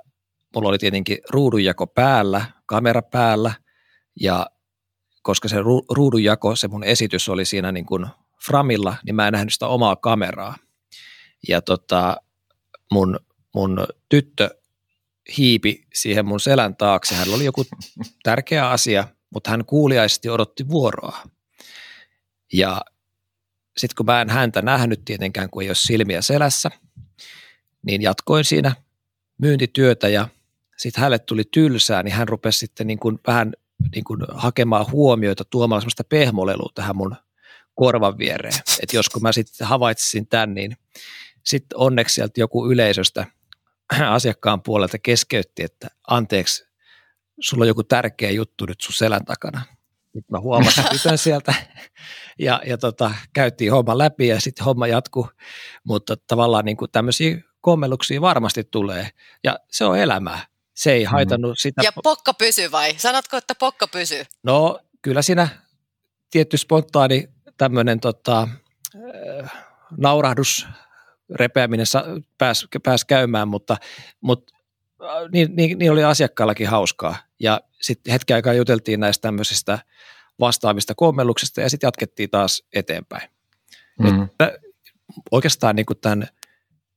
mulla oli tietenkin ruudunjako päällä, kamera päällä ja koska se ruudunjako, se mun esitys oli siinä niin kuin framilla, niin mä en nähnyt sitä omaa kameraa. Ja tota, mun, mun tyttö hiipi siihen mun selän taakse. Hän oli joku tärkeä asia, mutta hän kuuliaisesti odotti vuoroa. Ja sitten kun mä en häntä nähnyt tietenkään, kun ei ole silmiä selässä, niin jatkoin siinä myyntityötä ja sitten hänelle tuli tylsää, niin hän rupesi sitten niin kuin vähän niin kuin hakemaan huomioita tuomalla sellaista pehmolelua tähän mun korvan viereen. Että jos kun mä sitten havaitsisin tämän, niin sitten onneksi sieltä joku yleisöstä [CLEARS THROAT] asiakkaan puolelta keskeytti, että anteeksi, sulla on joku tärkeä juttu nyt sun selän takana. Nyt mä huomasin tytön sieltä [LAUGHS] ja, ja tota, käytiin homma läpi ja sitten homma jatkuu, mutta tavallaan niin kuin tämmöisiä kommelluksia varmasti tulee ja se on elämää. Se ei mm. haitannut sitä. Ja pokka pysyy vai? Sanotko, että pokka pysyy? No kyllä siinä tietty spontaani tämmöinen tota, äh, naurahdus, repeäminen pääsi pääs käymään, mutta, mutta äh, niin, niin, niin oli asiakkaallakin hauskaa. Ja sitten hetken aikaa juteltiin näistä tämmöisistä vastaavista kommelluksista ja sitten jatkettiin taas eteenpäin. Mm-hmm. Että oikeastaan niin kuin tämän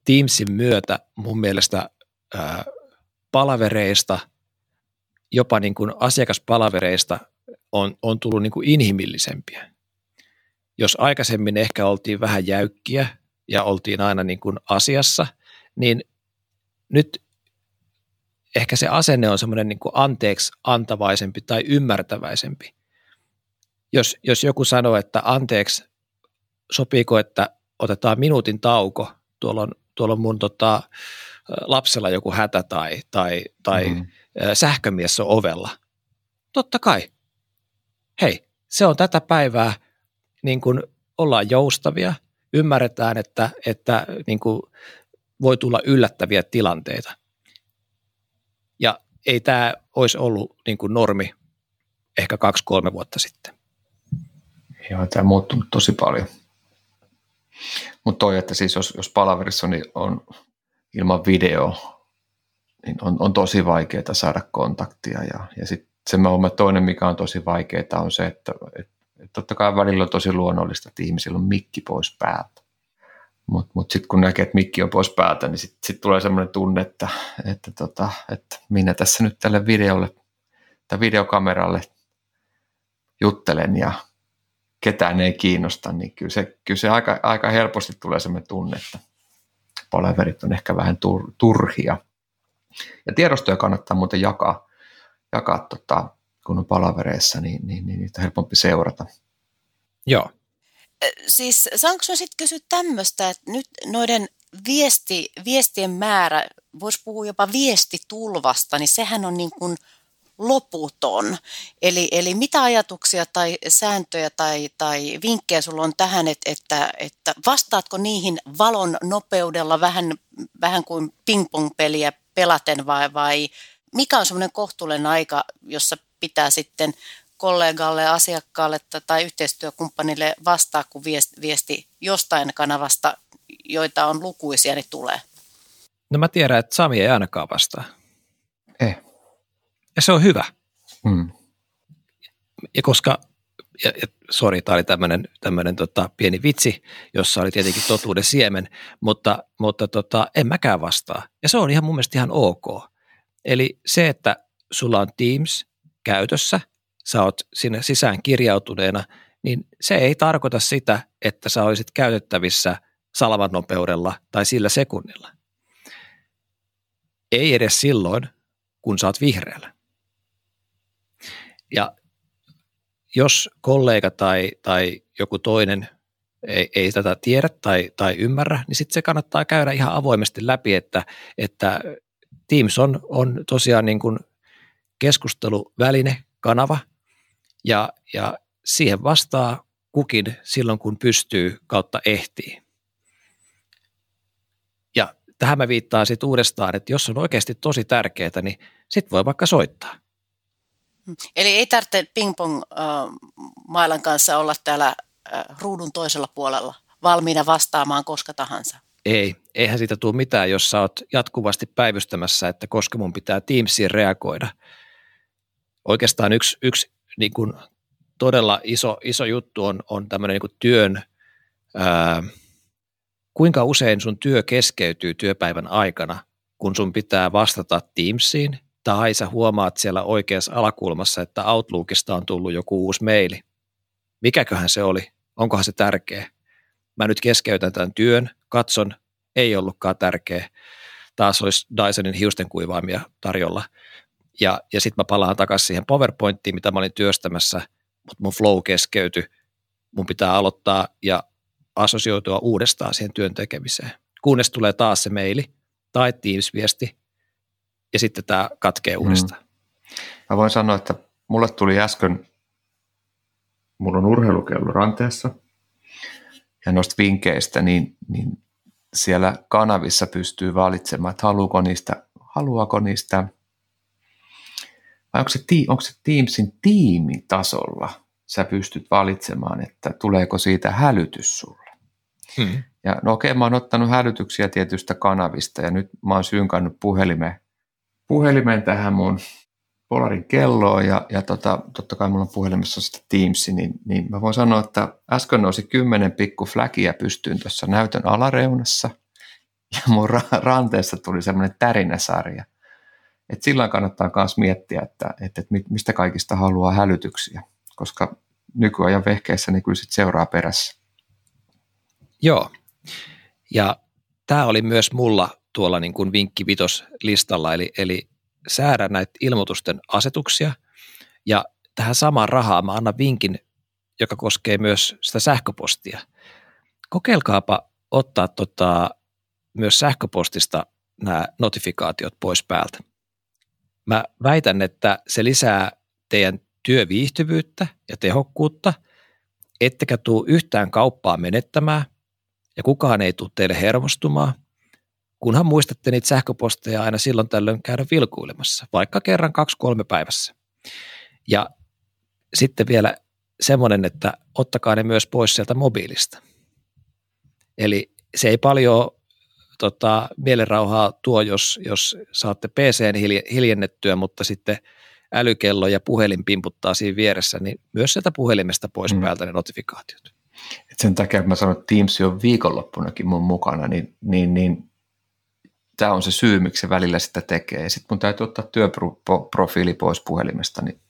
Teamsin myötä mun mielestä ää, palavereista, jopa niin kuin asiakaspalavereista on, on tullut niin kuin inhimillisempiä. Jos aikaisemmin ehkä oltiin vähän jäykkiä ja oltiin aina niin kuin asiassa, niin nyt ehkä se asenne on semmoinen niin anteeksi antavaisempi tai ymmärtäväisempi. Jos, jos joku sanoo, että anteeksi, sopiiko, että otetaan minuutin tauko, tuolla on, tuolla on mun tota, lapsella joku hätä tai, tai, tai mm-hmm. sähkömies on ovella. Totta kai. Hei, se on tätä päivää, niin kuin ollaan joustavia, ymmärretään, että, että niin kuin voi tulla yllättäviä tilanteita. Ja ei tämä olisi ollut niin kuin normi ehkä kaksi-kolme vuotta sitten. Joo, tämä on muuttunut tosi paljon. Mutta toi, että siis jos, jos palaverissa niin on ilman video, niin on, on tosi vaikeaa saada kontaktia. Ja, ja sitten se toinen, mikä on tosi vaikeaa, on se, että et, et totta kai välillä on tosi luonnollista, että ihmisillä on mikki pois päältä. Mutta mut, mut sitten kun näkee, että mikki on pois päältä, niin sitten sit tulee semmoinen tunne, että, että, tota, että minä tässä nyt tälle videolle tai videokameralle juttelen ja ketään ei kiinnosta, niin kyllä se, kyllä se aika, aika helposti tulee semmoinen tunne, että palaverit on ehkä vähän tur, turhia. Ja tiedostoja kannattaa muuten jakaa, jakaa tota, kun on palavereissa, niin, niin, niin niitä on helpompi seurata. Joo, siis saanko sitten kysyä tämmöistä, että nyt noiden viesti, viestien määrä, voisi puhua jopa viestitulvasta, niin sehän on niin kuin loputon. Eli, eli mitä ajatuksia tai sääntöjä tai, tai vinkkejä sulla on tähän, että, että, että vastaatko niihin valon nopeudella vähän, vähän kuin ping-pong-peliä pelaten vai, vai mikä on semmoinen kohtuullinen aika, jossa pitää sitten kollegalle, asiakkaalle tai yhteistyökumppanille vastaa, kun viesti, jostain kanavasta, joita on lukuisia, niin tulee? No mä tiedän, että Sami ei ainakaan vastaa. Eh. Ja se on hyvä. Hmm. Ja koska, ja, ja sori, tämä oli tämmöinen, tämmöinen tota, pieni vitsi, jossa oli tietenkin totuuden siemen, mutta, mutta tota, en mäkään vastaa. Ja se on ihan mun mielestä ihan ok. Eli se, että sulla on Teams käytössä, sä oot sinne sisään kirjautuneena, niin se ei tarkoita sitä, että sä olisit käytettävissä salaman nopeudella tai sillä sekunnilla. Ei edes silloin, kun sä oot vihreällä. Ja jos kollega tai, tai joku toinen ei, ei tätä tiedä tai, tai ymmärrä, niin sitten se kannattaa käydä ihan avoimesti läpi, että, että Teams on, on tosiaan niin kuin keskusteluväline, kanava, ja, ja siihen vastaa kukin silloin, kun pystyy kautta ehtii. Ja tähän mä viittaan sitten uudestaan, että jos on oikeasti tosi tärkeää, niin sitten voi vaikka soittaa. Eli ei tarvitse ping-pong-mailan kanssa olla täällä ruudun toisella puolella valmiina vastaamaan koska tahansa. Ei, eihän siitä tule mitään, jos sä oot jatkuvasti päivystämässä, että koska mun pitää Teamsiin reagoida. Oikeastaan yksi, yksi niin kuin todella iso, iso juttu on, on tämmöinen niin työn, ää, kuinka usein sun työ keskeytyy työpäivän aikana, kun sun pitää vastata Teamsiin, tai sä huomaat siellä oikeassa alakulmassa, että Outlookista on tullut joku uusi maili. Mikäköhän se oli? Onkohan se tärkeä? Mä nyt keskeytän tämän työn, katson, ei ollutkaan tärkeä. Taas olisi Dysonin hiusten kuivaamia tarjolla. Ja, ja sitten mä palaan takaisin siihen PowerPointiin, mitä mä olin työstämässä, mutta mun flow keskeytyi. Mun pitää aloittaa ja assosioitua uudestaan siihen työn tekemiseen. Kunnes tulee taas se maili tai Teams-viesti, ja sitten tämä katkee uudestaan. Mm. Mä voin sanoa, että mulle tuli äsken, mulla on urheilukello ranteessa, ja noista vinkkeistä, niin, niin siellä kanavissa pystyy valitsemaan, että haluuko niistä, haluaako niistä, vai onko se, onko se Teamsin tiimitasolla, sä pystyt valitsemaan, että tuleeko siitä hälytys sulle. Hmm. Ja no okei, mä oon ottanut hälytyksiä tietystä kanavista ja nyt mä oon synkannut puhelimeen puhelimen tähän mun Polarin kelloon ja, ja tota, totta kai mulla on puhelimessa sitä Teams, niin, niin mä voin sanoa, että äsken nousi kymmenen pikku fläkiä pystyyn tuossa näytön alareunassa ja mun ra- ranteessa tuli semmoinen tärinäsarja. Et silloin kannattaa myös miettiä, että, että, että mistä kaikista haluaa hälytyksiä, koska nykyajan vehkeissä niin kyllä sit seuraa perässä. Joo, ja tämä oli myös mulla tuolla niin kuin vinkki listalla, eli, eli säädä näitä ilmoitusten asetuksia. Ja tähän samaan rahaan mä annan vinkin, joka koskee myös sitä sähköpostia. Kokeilkaapa ottaa tota, myös sähköpostista nämä notifikaatiot pois päältä. Mä väitän, että se lisää teidän työviihtyvyyttä ja tehokkuutta, ettekä tuu yhtään kauppaa menettämään ja kukaan ei tule teille hermostumaan, kunhan muistatte niitä sähköposteja aina silloin tällöin käydä vilkuilemassa, vaikka kerran kaksi-kolme päivässä. Ja sitten vielä semmoinen, että ottakaa ne myös pois sieltä mobiilista. Eli se ei paljon tota, mielenrauhaa tuo, jos, jos saatte PCn hiljennettyä, mutta sitten älykello ja puhelin pimputtaa siinä vieressä, niin myös sieltä puhelimesta pois mm. päältä ne notifikaatiot. Et sen takia, kun mä sanon, että Teams on viikonloppunakin mun mukana, niin, niin, niin tämä on se syy, miksi se välillä sitä tekee. Sitten mun täytyy ottaa työprofiili pois puhelimesta, niin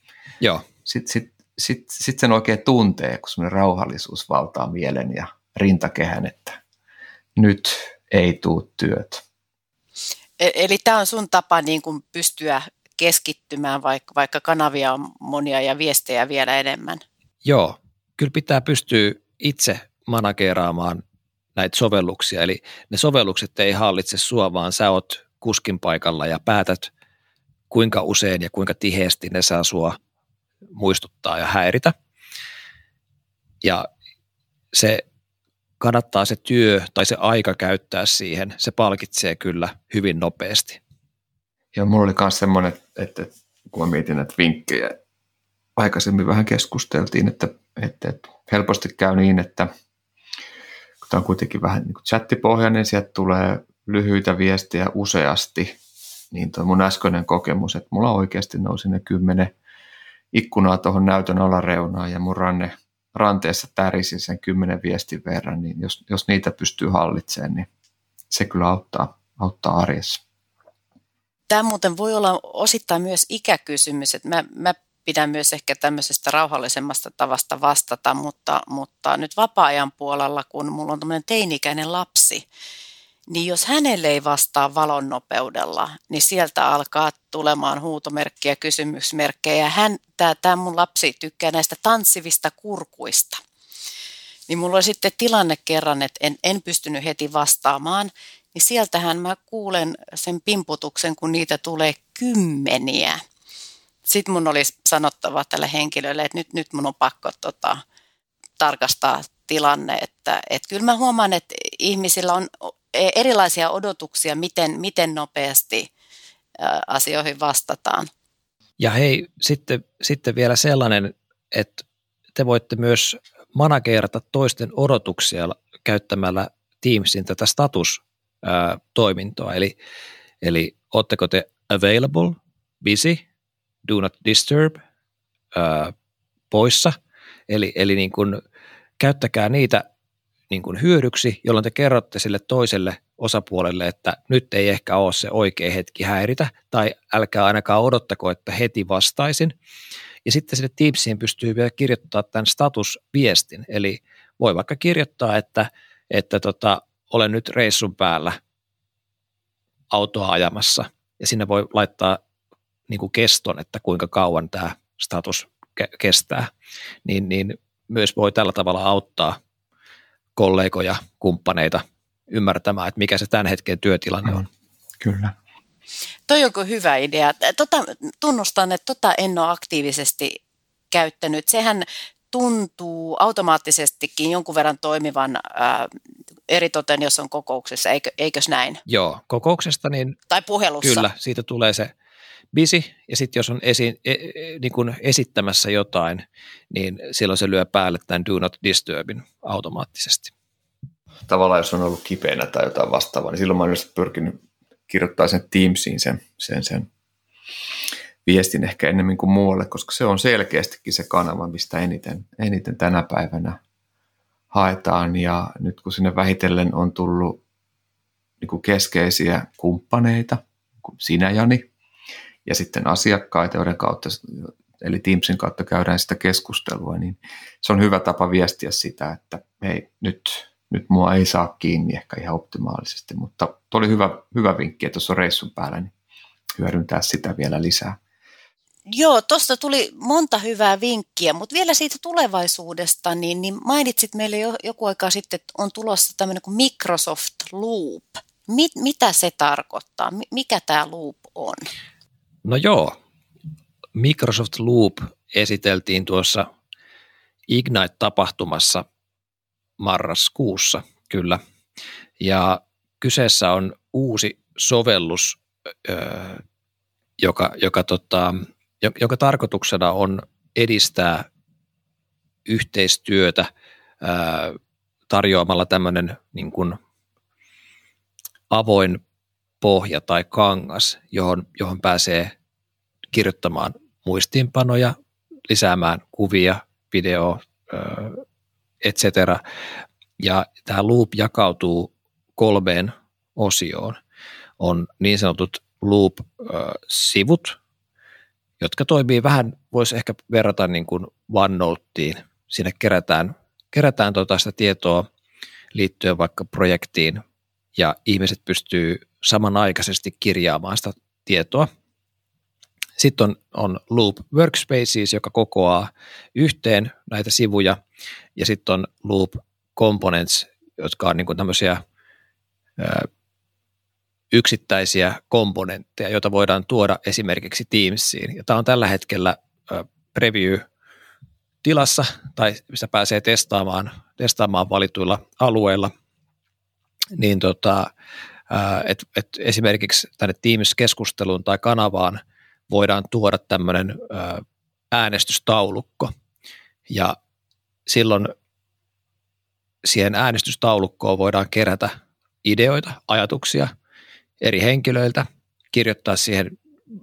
sitten sit, sit, sit sen oikein tuntee, kun semmoinen rauhallisuus valtaa mielen ja rintakehän, että nyt ei tuu työt. E-, eli tämä on sun tapa niin kuin pystyä keskittymään, vaikka, vaikka kanavia on monia ja viestejä vielä enemmän. Joo, kyllä pitää pystyä itse manageraamaan näitä sovelluksia. Eli ne sovellukset ei hallitse sua, vaan sä oot kuskin paikalla ja päätät kuinka usein ja kuinka tiheesti ne saa sua muistuttaa ja häiritä. Ja se kannattaa se työ tai se aika käyttää siihen, se palkitsee kyllä hyvin nopeasti. Ja mulla oli myös semmoinen, että kun mä mietin näitä vinkkejä, aikaisemmin vähän keskusteltiin, että, että, helposti käy niin, että kun tämä on kuitenkin vähän niin kuin chattipohjainen, niin sieltä tulee lyhyitä viestejä useasti, niin tuo mun äskeinen kokemus, että mulla oikeasti nousi ne kymmenen ikkunaa tuohon näytön alareunaan ja mun ranne, ranteessa tärisin sen kymmenen viestin verran, niin jos, jos niitä pystyy hallitsemaan, niin se kyllä auttaa, auttaa arjessa. Tämä muuten voi olla osittain myös ikäkysymys, että mä, mä pidän myös ehkä tämmöisestä rauhallisemmasta tavasta vastata, mutta, mutta nyt vapaa-ajan puolella, kun mulla on tämmöinen teinikäinen lapsi, niin jos hänelle ei vastaa valon nopeudella, niin sieltä alkaa tulemaan huutomerkkiä, kysymysmerkkejä. Hän, tämä, mun lapsi tykkää näistä tanssivista kurkuista. Niin mulla oli sitten tilanne kerran, että en, en pystynyt heti vastaamaan, niin sieltähän mä kuulen sen pimputuksen, kun niitä tulee kymmeniä. Sitten mun olisi sanottava tälle henkilölle, että nyt, nyt mun on pakko tota, tarkastaa tilanne, että, että kyllä mä huomaan, että ihmisillä on erilaisia odotuksia, miten, miten nopeasti asioihin vastataan. Ja hei, sitten, sitten vielä sellainen, että te voitte myös managerata toisten odotuksia käyttämällä Teamsin tätä statustoimintoa. Eli, eli ootteko te available, busy, do not disturb, ää, poissa. Eli, eli niin kuin, käyttäkää niitä niin kuin hyödyksi, jolloin te kerrotte sille toiselle osapuolelle, että nyt ei ehkä ole se oikea hetki häiritä, tai älkää ainakaan odottako, että heti vastaisin. Ja sitten sinne Teamsiin pystyy vielä kirjoittamaan tämän statusviestin, eli voi vaikka kirjoittaa, että, että tota, olen nyt reissun päällä autoa ajamassa, ja sinne voi laittaa niin kuin keston, että kuinka kauan tämä status ke- kestää, niin, niin myös voi tällä tavalla auttaa kollegoja, kumppaneita ymmärtämään, että mikä se tämän hetken työtilanne on. Kyllä. Toi onko hyvä idea. Tota, tunnustan, että tota en ole aktiivisesti käyttänyt. Sehän tuntuu automaattisestikin jonkun verran toimivan ää, eritoten, jos on kokouksessa, eikö, eikös näin? Joo, kokouksesta niin... Tai puhelussa. Kyllä, siitä tulee se busy, ja sitten jos on esi, e, e, niin kun esittämässä jotain, niin silloin se lyö päälle tämän do not disturbin automaattisesti. Tavallaan jos on ollut kipeänä tai jotain vastaavaa, niin silloin mä olen pyrkinyt kirjoittaa sen Teamsiin sen, sen, sen viestin ehkä enemmän kuin muualle, koska se on selkeästikin se kanava, mistä eniten, eniten tänä päivänä haetaan. Ja nyt kun sinne vähitellen on tullut niin kuin keskeisiä kumppaneita, kuin sinä Jani, ja sitten asiakkaita, joiden kautta, eli Teamsin kautta käydään sitä keskustelua, niin se on hyvä tapa viestiä sitä, että hei, nyt, nyt mua ei saa kiinni ehkä ihan optimaalisesti, mutta tuo oli hyvä, hyvä vinkki, että jos on reissun päällä, niin hyödyntää sitä vielä lisää. Joo, tuosta tuli monta hyvää vinkkiä, mutta vielä siitä tulevaisuudesta, niin, niin mainitsit meille jo, joku aika sitten, että on tulossa tämmöinen kuin Microsoft Loop. Mit, mitä se tarkoittaa? Mikä tämä Loop on? No joo, Microsoft Loop esiteltiin tuossa Ignite-tapahtumassa marraskuussa, kyllä. Ja kyseessä on uusi sovellus, joka, joka, tota, joka tarkoituksena on edistää yhteistyötä tarjoamalla tämmöinen niin avoin pohja tai kangas, johon, johon pääsee kirjoittamaan muistiinpanoja, lisäämään kuvia, video, etc. Ja tämä loop jakautuu kolmeen osioon. On niin sanotut loop-sivut, jotka toimii vähän, voisi ehkä verrata niin kuin OneNoteen. Sinne kerätään, kerätään tota sitä tietoa liittyen vaikka projektiin ja ihmiset pystyy samanaikaisesti kirjaamaan sitä tietoa. Sitten on, on Loop Workspaces, joka kokoaa yhteen näitä sivuja, ja sitten on Loop Components, jotka on niin kuin tämmöisiä ö, yksittäisiä komponentteja, joita voidaan tuoda esimerkiksi Teamsiin. Ja tämä on tällä hetkellä preview-tilassa, tai missä pääsee testaamaan, testaamaan valituilla alueilla. Niin tota, et, et esimerkiksi tänne Teams-keskusteluun tai kanavaan voidaan tuoda tämmöinen äänestystaulukko. Ja silloin siihen äänestystaulukkoon voidaan kerätä ideoita, ajatuksia eri henkilöiltä, kirjoittaa siihen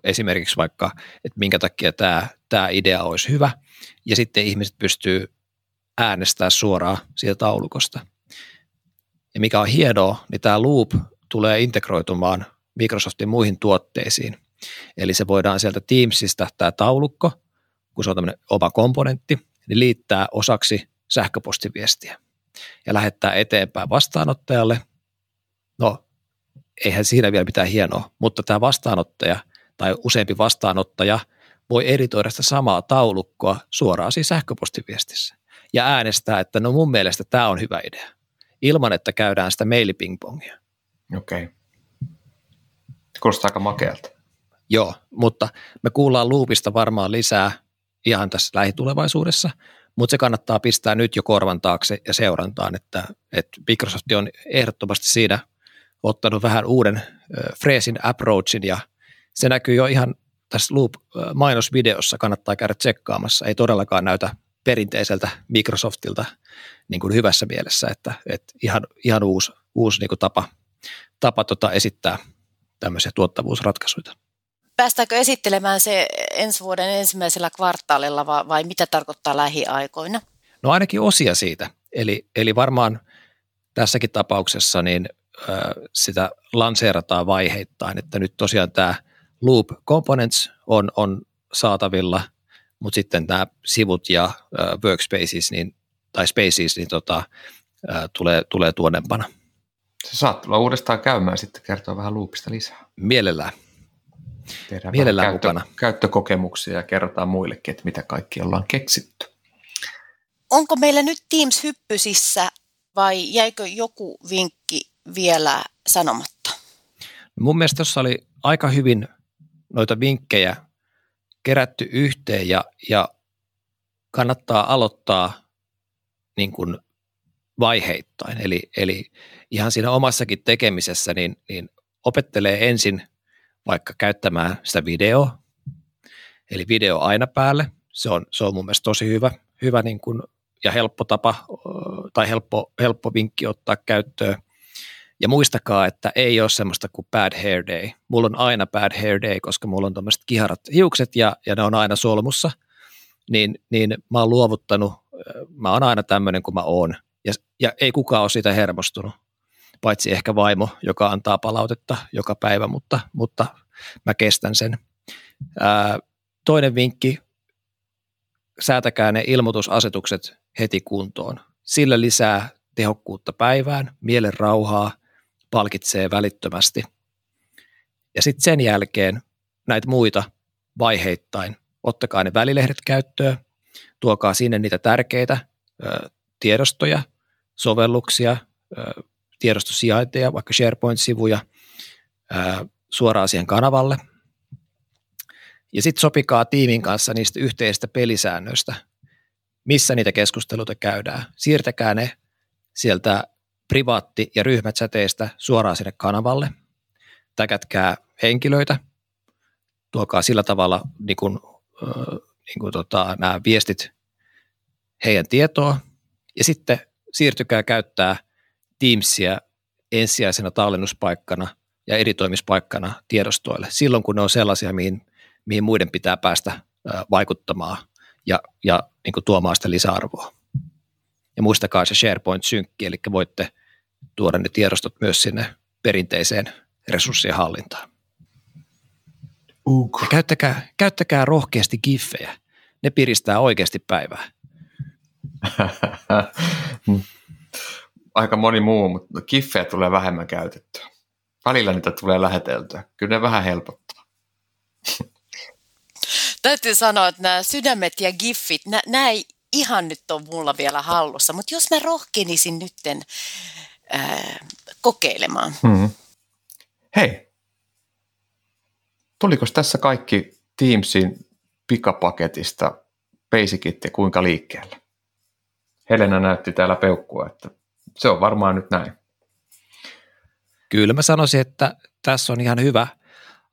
esimerkiksi vaikka, että minkä takia tämä, tämä idea olisi hyvä, ja sitten ihmiset pystyy äänestää suoraan siitä taulukosta. Ja mikä on hienoa, niin tämä Loop tulee integroitumaan Microsoftin muihin tuotteisiin. Eli se voidaan sieltä Teamsista tämä taulukko, kun se on tämmöinen oma komponentti, niin liittää osaksi sähköpostiviestiä ja lähettää eteenpäin vastaanottajalle. No, eihän siinä vielä mitään hienoa, mutta tämä vastaanottaja tai useampi vastaanottaja voi editoida sitä samaa taulukkoa suoraan siis sähköpostiviestissä ja äänestää, että no mun mielestä tämä on hyvä idea, ilman että käydään sitä mailipingpongia. Okei. Okay. Kuulostaa aika makealta. Joo, mutta me kuullaan Loopista varmaan lisää ihan tässä lähitulevaisuudessa, mutta se kannattaa pistää nyt jo korvan taakse ja seurantaan, että, että Microsoft on ehdottomasti siinä ottanut vähän uuden äh, freesin approachin ja se näkyy jo ihan tässä Loop-mainosvideossa, kannattaa käydä tsekkaamassa, ei todellakaan näytä perinteiseltä Microsoftilta niin kuin hyvässä mielessä, että, että ihan, ihan uusi, uusi niin kuin tapa, tapa tota esittää tämmöisiä tuottavuusratkaisuja. Päästäänkö esittelemään se ensi vuoden ensimmäisellä kvartaalilla vai, vai mitä tarkoittaa lähiaikoina? No ainakin osia siitä. Eli, eli varmaan tässäkin tapauksessa niin ö, sitä lanseerataan vaiheittain, että nyt tosiaan tämä Loop Components on, on saatavilla, mutta sitten nämä sivut ja workspaces niin, tai spaces niin tota, tulee, tulee tuonnempana. Se saat tulla uudestaan käymään sitten kertoa vähän Loopista lisää. Mielellään. Tehdään Mielellään käyttö, mukana. käyttökokemuksia ja kerrotaan muillekin, että mitä kaikki ollaan keksitty. Onko meillä nyt Teams hyppysissä vai jäikö joku vinkki vielä sanomatta? Mun mielestä tuossa oli aika hyvin noita vinkkejä kerätty yhteen ja, ja kannattaa aloittaa niin kuin vaiheittain. Eli, eli ihan siinä omassakin tekemisessä niin, niin opettelee ensin vaikka käyttämään sitä videoa, eli video aina päälle. Se on, se on mun mielestä tosi hyvä, hyvä niin kuin, ja helppo tapa tai helppo, helppo vinkki ottaa käyttöön. Ja muistakaa, että ei ole semmoista kuin bad hair day. Mulla on aina bad hair day, koska mulla on tämmöiset kiharat hiukset ja, ja ne on aina solmussa. Niin, niin mä oon luovuttanut, mä oon aina tämmöinen kuin mä oon. Ja, ja ei kukaan ole siitä hermostunut paitsi ehkä vaimo, joka antaa palautetta joka päivä, mutta, mutta mä kestän sen. Ää, toinen vinkki, säätäkää ne ilmoitusasetukset heti kuntoon. Sillä lisää tehokkuutta päivään, mielen rauhaa, palkitsee välittömästi. Ja sitten sen jälkeen näitä muita vaiheittain, ottakaa ne välilehdet käyttöön, tuokaa sinne niitä tärkeitä ö, tiedostoja, sovelluksia, ö, tiedostosijainteja, vaikka SharePoint-sivuja ää, suoraan siihen kanavalle. Ja sitten sopikaa tiimin kanssa niistä yhteisistä pelisäännöistä, missä niitä keskusteluita käydään. Siirtäkää ne sieltä privaatti- ja ryhmätsäteistä suoraan sinne kanavalle. Täkätkää henkilöitä, tuokaa sillä tavalla niin kuin, niin kuin tota, nämä viestit heidän tietoa, ja sitten siirtykää käyttää – Teamsia ensisijaisena tallennuspaikkana ja editoimispaikkana tiedostoille silloin, kun ne on sellaisia, mihin, mihin muiden pitää päästä vaikuttamaan ja, ja niin kuin tuomaan sitä lisäarvoa. Ja muistakaa se SharePoint-synkki, eli voitte tuoda ne tiedostot myös sinne perinteiseen resurssien hallintaan. Ja käyttäkää, käyttäkää rohkeasti giffejä. Ne piristää oikeasti päivää. [LAUGHS] aika moni muu, mutta kiffejä tulee vähemmän käytettyä. Välillä niitä tulee läheteltyä. Kyllä ne vähän helpottaa. [LAUGHS] Täytyy sanoa, että nämä sydämet ja giffit, nämä ei ihan nyt ole mulla vielä hallussa, mutta jos mä rohkenisin nytten ää, kokeilemaan. Hmm. Hei, tuliko tässä kaikki Teamsin pikapaketista basicit ja kuinka liikkeelle? Helena näytti täällä peukkua, että se on varmaan nyt näin. Kyllä mä sanoisin, että tässä on ihan hyvä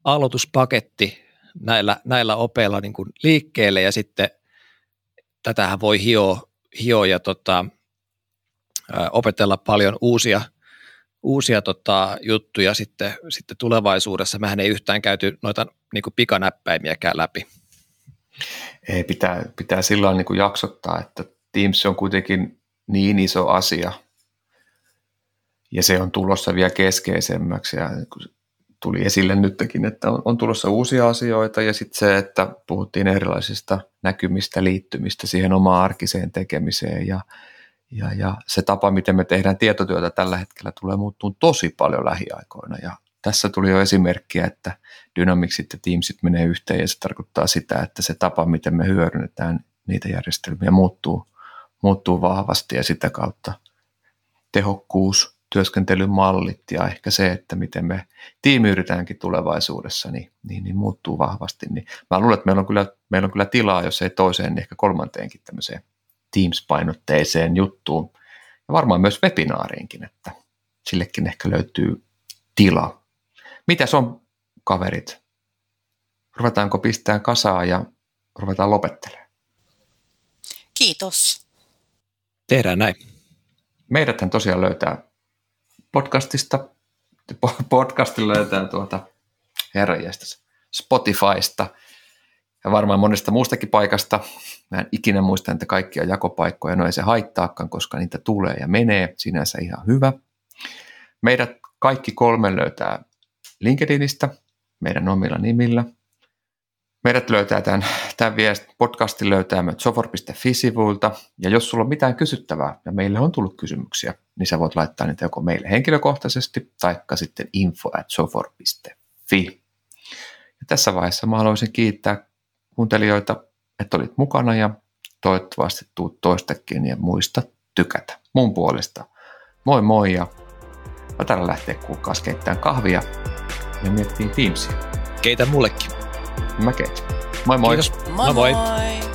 aloituspaketti näillä, näillä opeilla niin kuin liikkeelle ja sitten tätähän voi hioa, hio ja tota, opetella paljon uusia, uusia tota, juttuja sitten, sitten tulevaisuudessa. Mehän ei yhtään käyty noita niin kuin pikanäppäimiäkään läpi. Ei, pitää, pitää sillä niin jaksottaa, että Teams on kuitenkin niin iso asia, ja se on tulossa vielä keskeisemmäksi, ja tuli esille nytkin, että on, on tulossa uusia asioita, ja sitten se, että puhuttiin erilaisista näkymistä, liittymistä siihen omaan arkiseen tekemiseen, ja, ja, ja se tapa, miten me tehdään tietotyötä tällä hetkellä, tulee muuttumaan tosi paljon lähiaikoina, ja tässä tuli jo esimerkkiä, että Dynamicsit ja Teamsit menee yhteen, ja se tarkoittaa sitä, että se tapa, miten me hyödynnetään niitä järjestelmiä, muuttuu muuttuu vahvasti ja sitä kautta tehokkuus, työskentelymallit ja ehkä se, että miten me tiimiyritäänkin tulevaisuudessa, niin, niin, niin muuttuu vahvasti. Niin mä luulen, että meillä on, kyllä, meillä on kyllä tilaa, jos ei toiseen, niin ehkä kolmanteenkin tämmöiseen Teams-painotteiseen juttuun. Ja varmaan myös webinaariinkin, että sillekin ehkä löytyy tila. Mitäs on kaverit? Ruvetaanko pistää kasaa ja ruvetaan lopettelemaan? Kiitos. Tehdään näin. Meidäthän tosiaan löytää podcastista, [LAUGHS] podcastilla löytää tuota herranjestas Spotifysta varmaan monesta muustakin paikasta. Mä en ikinä muista niitä kaikkia jakopaikkoja, no ei se haittaakaan, koska niitä tulee ja menee, sinänsä ihan hyvä. Meidät kaikki kolme löytää LinkedInistä, meidän omilla nimillä – Meidät löytää tämän, tämän viest, podcastin löytää myös sofor.fi-sivuilta, ja jos sulla on mitään kysyttävää, ja meille on tullut kysymyksiä, niin sä voit laittaa niitä joko meille henkilökohtaisesti, taikka sitten info at sofor.fi. Ja tässä vaiheessa mä haluaisin kiittää kuuntelijoita, että olit mukana, ja toivottavasti tuut toistakin, ja muista tykätä mun puolesta. Moi moi, ja mä täällä lähtee kuulkaas keittämään kahvia, ja miettii Teamsia. Keitä mullekin. Mäkeet. Moi moi. Kiitos. Moi moi. moi.